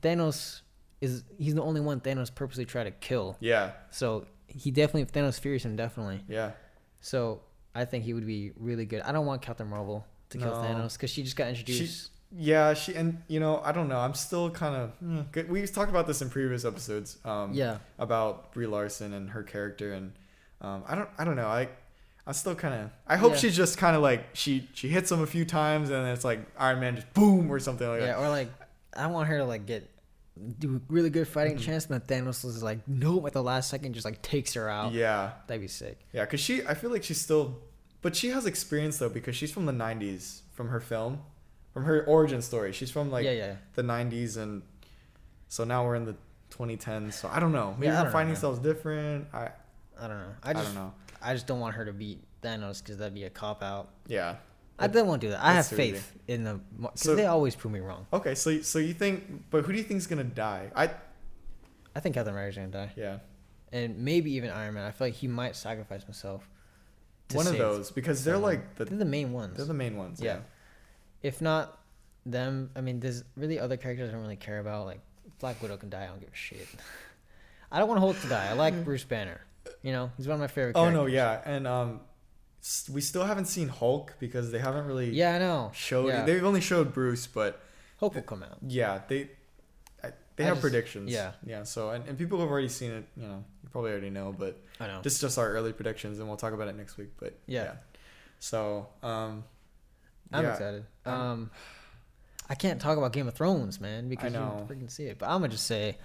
Thanos is he's the only one Thanos purposely tried to kill. Yeah. So he definitely Thanos fears him definitely. Yeah. So I think he would be really good. I don't want Captain Marvel to kill No. Thanos because she just got introduced. Yeah, she and you know I don't know. I'm still kind of. We've talked about this in previous episodes. Um, yeah, About Brie Larson and her character, and um, I don't. I don't know. I. I'm still kind of. I hope Yeah. she's just kind of like she she hits him a few times and it's like Iron Man just boom or something like yeah, that. or like I want her to like get do a really good fighting Mhm. chance, but Thanos is like, nope, at the last second, just like takes her out. Yeah, That'd be sick. yeah. Cause she, I feel like she's still, but she has experience though because she's from the '90s, from her film, from her origin story. She's from like yeah, yeah. the '90s, and so now we're in the 2010s. So I don't know. Maybe Yeah, I her don't know. style's different. I, I don't know. I, I just, don't know. I just don't want her to beat Thanos because that'd be a cop out. Yeah. I won't do that. I have easy. faith in the because So- they always prove me wrong. Okay, so so you think, but who do you think's gonna die? I I think Captain America's gonna die, yeah, and maybe even Iron Man. I feel like he might sacrifice himself. to one of those because they're like the They're the main ones. they're the main ones. Yeah. Yeah. If not them, I mean, there's really other characters I don't really care about. Like Black Widow can die. I don't give a shit. [LAUGHS] I don't want Hulk to die. I like Bruce Banner. You know, he's one of my favorite. Oh no, yeah, and um, we still haven't seen Hulk because they haven't really Yeah, I know. showed. Yeah. They've only showed Bruce, but Hulk will come out. yeah, they they I have just- predictions. yeah. yeah. So and, and people have already seen it. You know, you probably already know, but I know. this is just our early predictions, and we'll talk about it next week. But Yeah. So um, I'm yeah. excited. Um, I can't talk about Game of Thrones, man, because you freaking see it. But I'm gonna just say,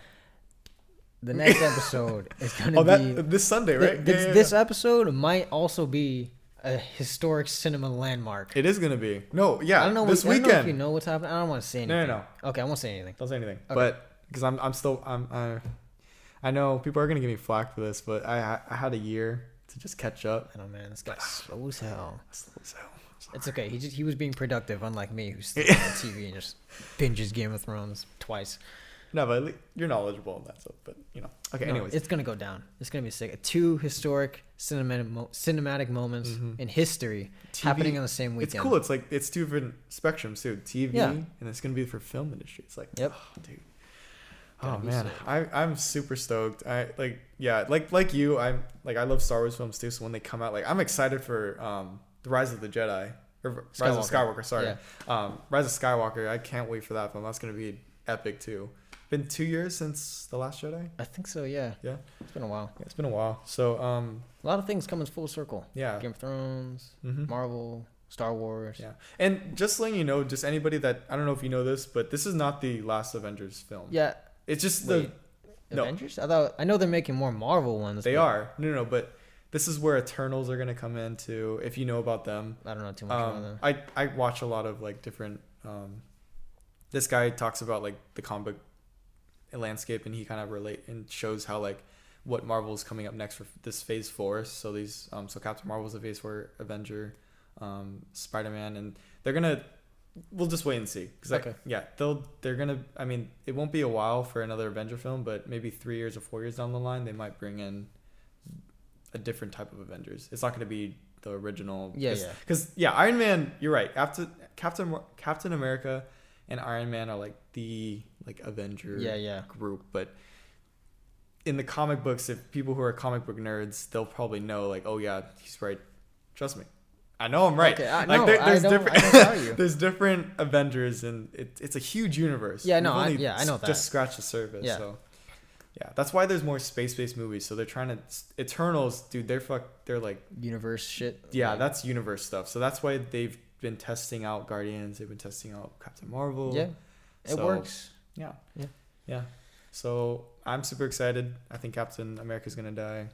the next [LAUGHS] episode is gonna Oh, be that this Sunday, th- right? this, Yeah, this episode might also be a historic cinema landmark. It is gonna be no, yeah. I don't know. this what, I don't know weekend. if you know what's happening. I don't want to say anything. no, no, no. Okay, I won't say anything. Don't say anything. Okay. But because I'm, I'm still, I'm, I, I know people are gonna give me flack for this, but I, I had a year to just catch up. I know, man. This guy's slow as hell. So, It's okay. He just he was being productive, unlike me, who's [LAUGHS] on TV and just binges Game of Thrones twice. no, but you're knowledgeable in that stuff. But you know, okay. No, anyways, it's gonna go down. It's gonna be sick. Two historic cinematic mo- cinematic moments Mhm. in history TV happening on the same weekend. it's cool. It's like it's two different spectrums too. TV Yeah. and it's gonna be for film industry. It's like, Yep. oh, dude. Gotta Oh man. I I'm super stoked. I like yeah, like like you. I'm like I love Star Wars films too. So when they come out, like I'm excited for um the Rise of the Jedi or Rise of Skywalker. Skywalker. Sorry, Yeah. um Rise of Skywalker. I can't wait for that film. That's gonna be epic too. Been two years since the Last Jedi. I think so. Yeah. Yeah. It's been a while. Yeah, it's been a while. So um A lot of things coming full circle. yeah. Game of Thrones, Mhm. Marvel, Star Wars. Yeah. And just letting you know, just anybody that I don't know if you know this, but this is not the last Avengers film. Yeah. It's just Wait, the no. Avengers. I thought I know they're making more Marvel ones. they are no no, no but this is where Eternals are gonna come into if you know about them. I don't know too much about Um, them. I I watch a lot of like different. Um, this guy talks about like the comic landscape, and he kind of relate and shows how like what Marvel's coming up next for this Phase Four. So these um so Captain Marvel's a Phase Four Avenger, um Spider Man, and they're gonna. We'll just wait and see. Cause I- Okay. yeah, they'll they're gonna. I mean, it won't be a while for another Avenger film, but maybe three years or four years down the line, they might bring in a different type of Avengers. It's not gonna be the original. Yeah, cause, yeah. Because yeah, Iron Man. You're right. After Captain Captain America and Iron Man are like the like Avenger Yeah, yeah. group, but in the comic books, if people who are comic book nerds, they'll probably know like, oh yeah, he's right. Trust me, I know I'm right. Okay, I- like no, there- there's different, I don't doubt you. [LAUGHS] there's different Avengers, and it, it's a huge universe. Yeah, no, I- yeah, I know that. Just scratch the surface. Yeah. So yeah, that's why there's more space-based movies. So they're trying to Eternals, dude. They're fuck. They're like Universe shit. yeah, Like, that's universe stuff. So that's why they've been testing out Guardians. They've been testing out Captain Marvel. yeah. It So, works. Yeah. Yeah. Yeah. So I'm super excited. I think Captain America's gonna die.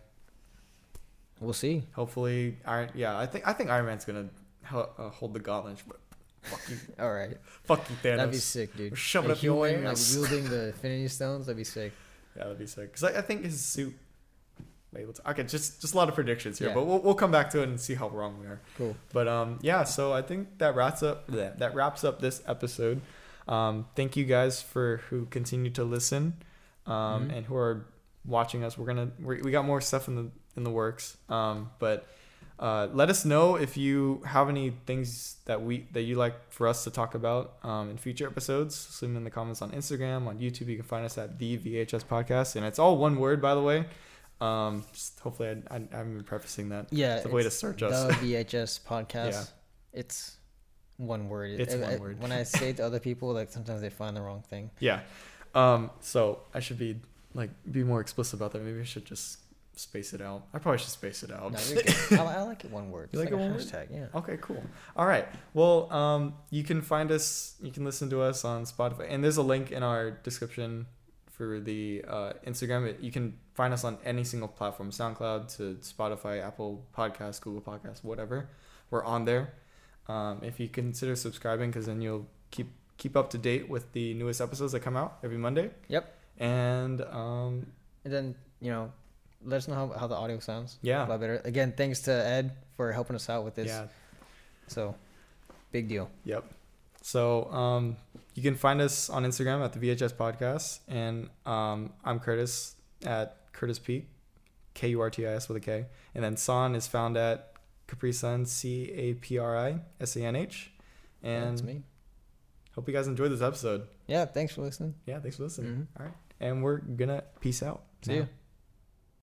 We'll see. Hopefully, Iron. Yeah, I think I think Iron Man's gonna uh, hold the gauntlet. But fuck you, [LAUGHS] All right. fuck you, Thanos. That'd be sick, dude. Shove it up your he- like wielding the Infinity Stones. That'd be sick. Yeah, that'd be sick. Cause I, I think his suit. Okay, just just a lot of predictions here, Yeah. but we'll we'll come back to it and see how wrong we are. Cool. But um, yeah. So I think that wraps up that that wraps up this episode. Um, thank you guys for who continue to listen, um, Mhm. and who are watching us. We're gonna we we got more stuff in the in the works. Um, but uh, let us know if you have any things that we that you like for us to talk about um, in future episodes. Leave them in the comments on Instagram, on YouTube. You can find us at the VHS Podcast, and it's all one word, by the way. Um, just hopefully I, I, I'm even prefacing that. Yeah. It's a way to search us. The VHS podcast. Yeah. It's one word. It's I- one I- word. When I say it to other people, like sometimes they find the wrong thing. Yeah. Um, so I should be like be more explicit about that. Maybe I should just space it out. I probably should space it out. No, you're [LAUGHS] good. I, I like it one word. You like like, it one word? hashtag. Yeah. okay, cool. All right. Well, um, you can find us. You can listen to us on Spotify, and there's a link in our description for the uh, Instagram. You can find us on any single platform, SoundCloud to Spotify, Apple Podcasts, Google Podcasts, whatever. We're on there. Um, if you consider subscribing, because then you'll keep keep up to date with the newest episodes that come out every Monday. Yep. And um, And then you know, let us know how, how the audio sounds. yeah, A lot better. Again, thanks to Ed for helping us out with this. yeah, So, big deal. Yep. So um, you can find us on Instagram at the VHS Podcast, and um, I'm Kurtis at Kurtis Peak, K U R T I S with a K, and then San is found at Capri Sun, C A P R I S A N H, That's and me. hope you guys enjoyed this episode. Yeah. Thanks for listening. Yeah, thanks for listening. Mhm. All right, and we're gonna peace out. See now. ya.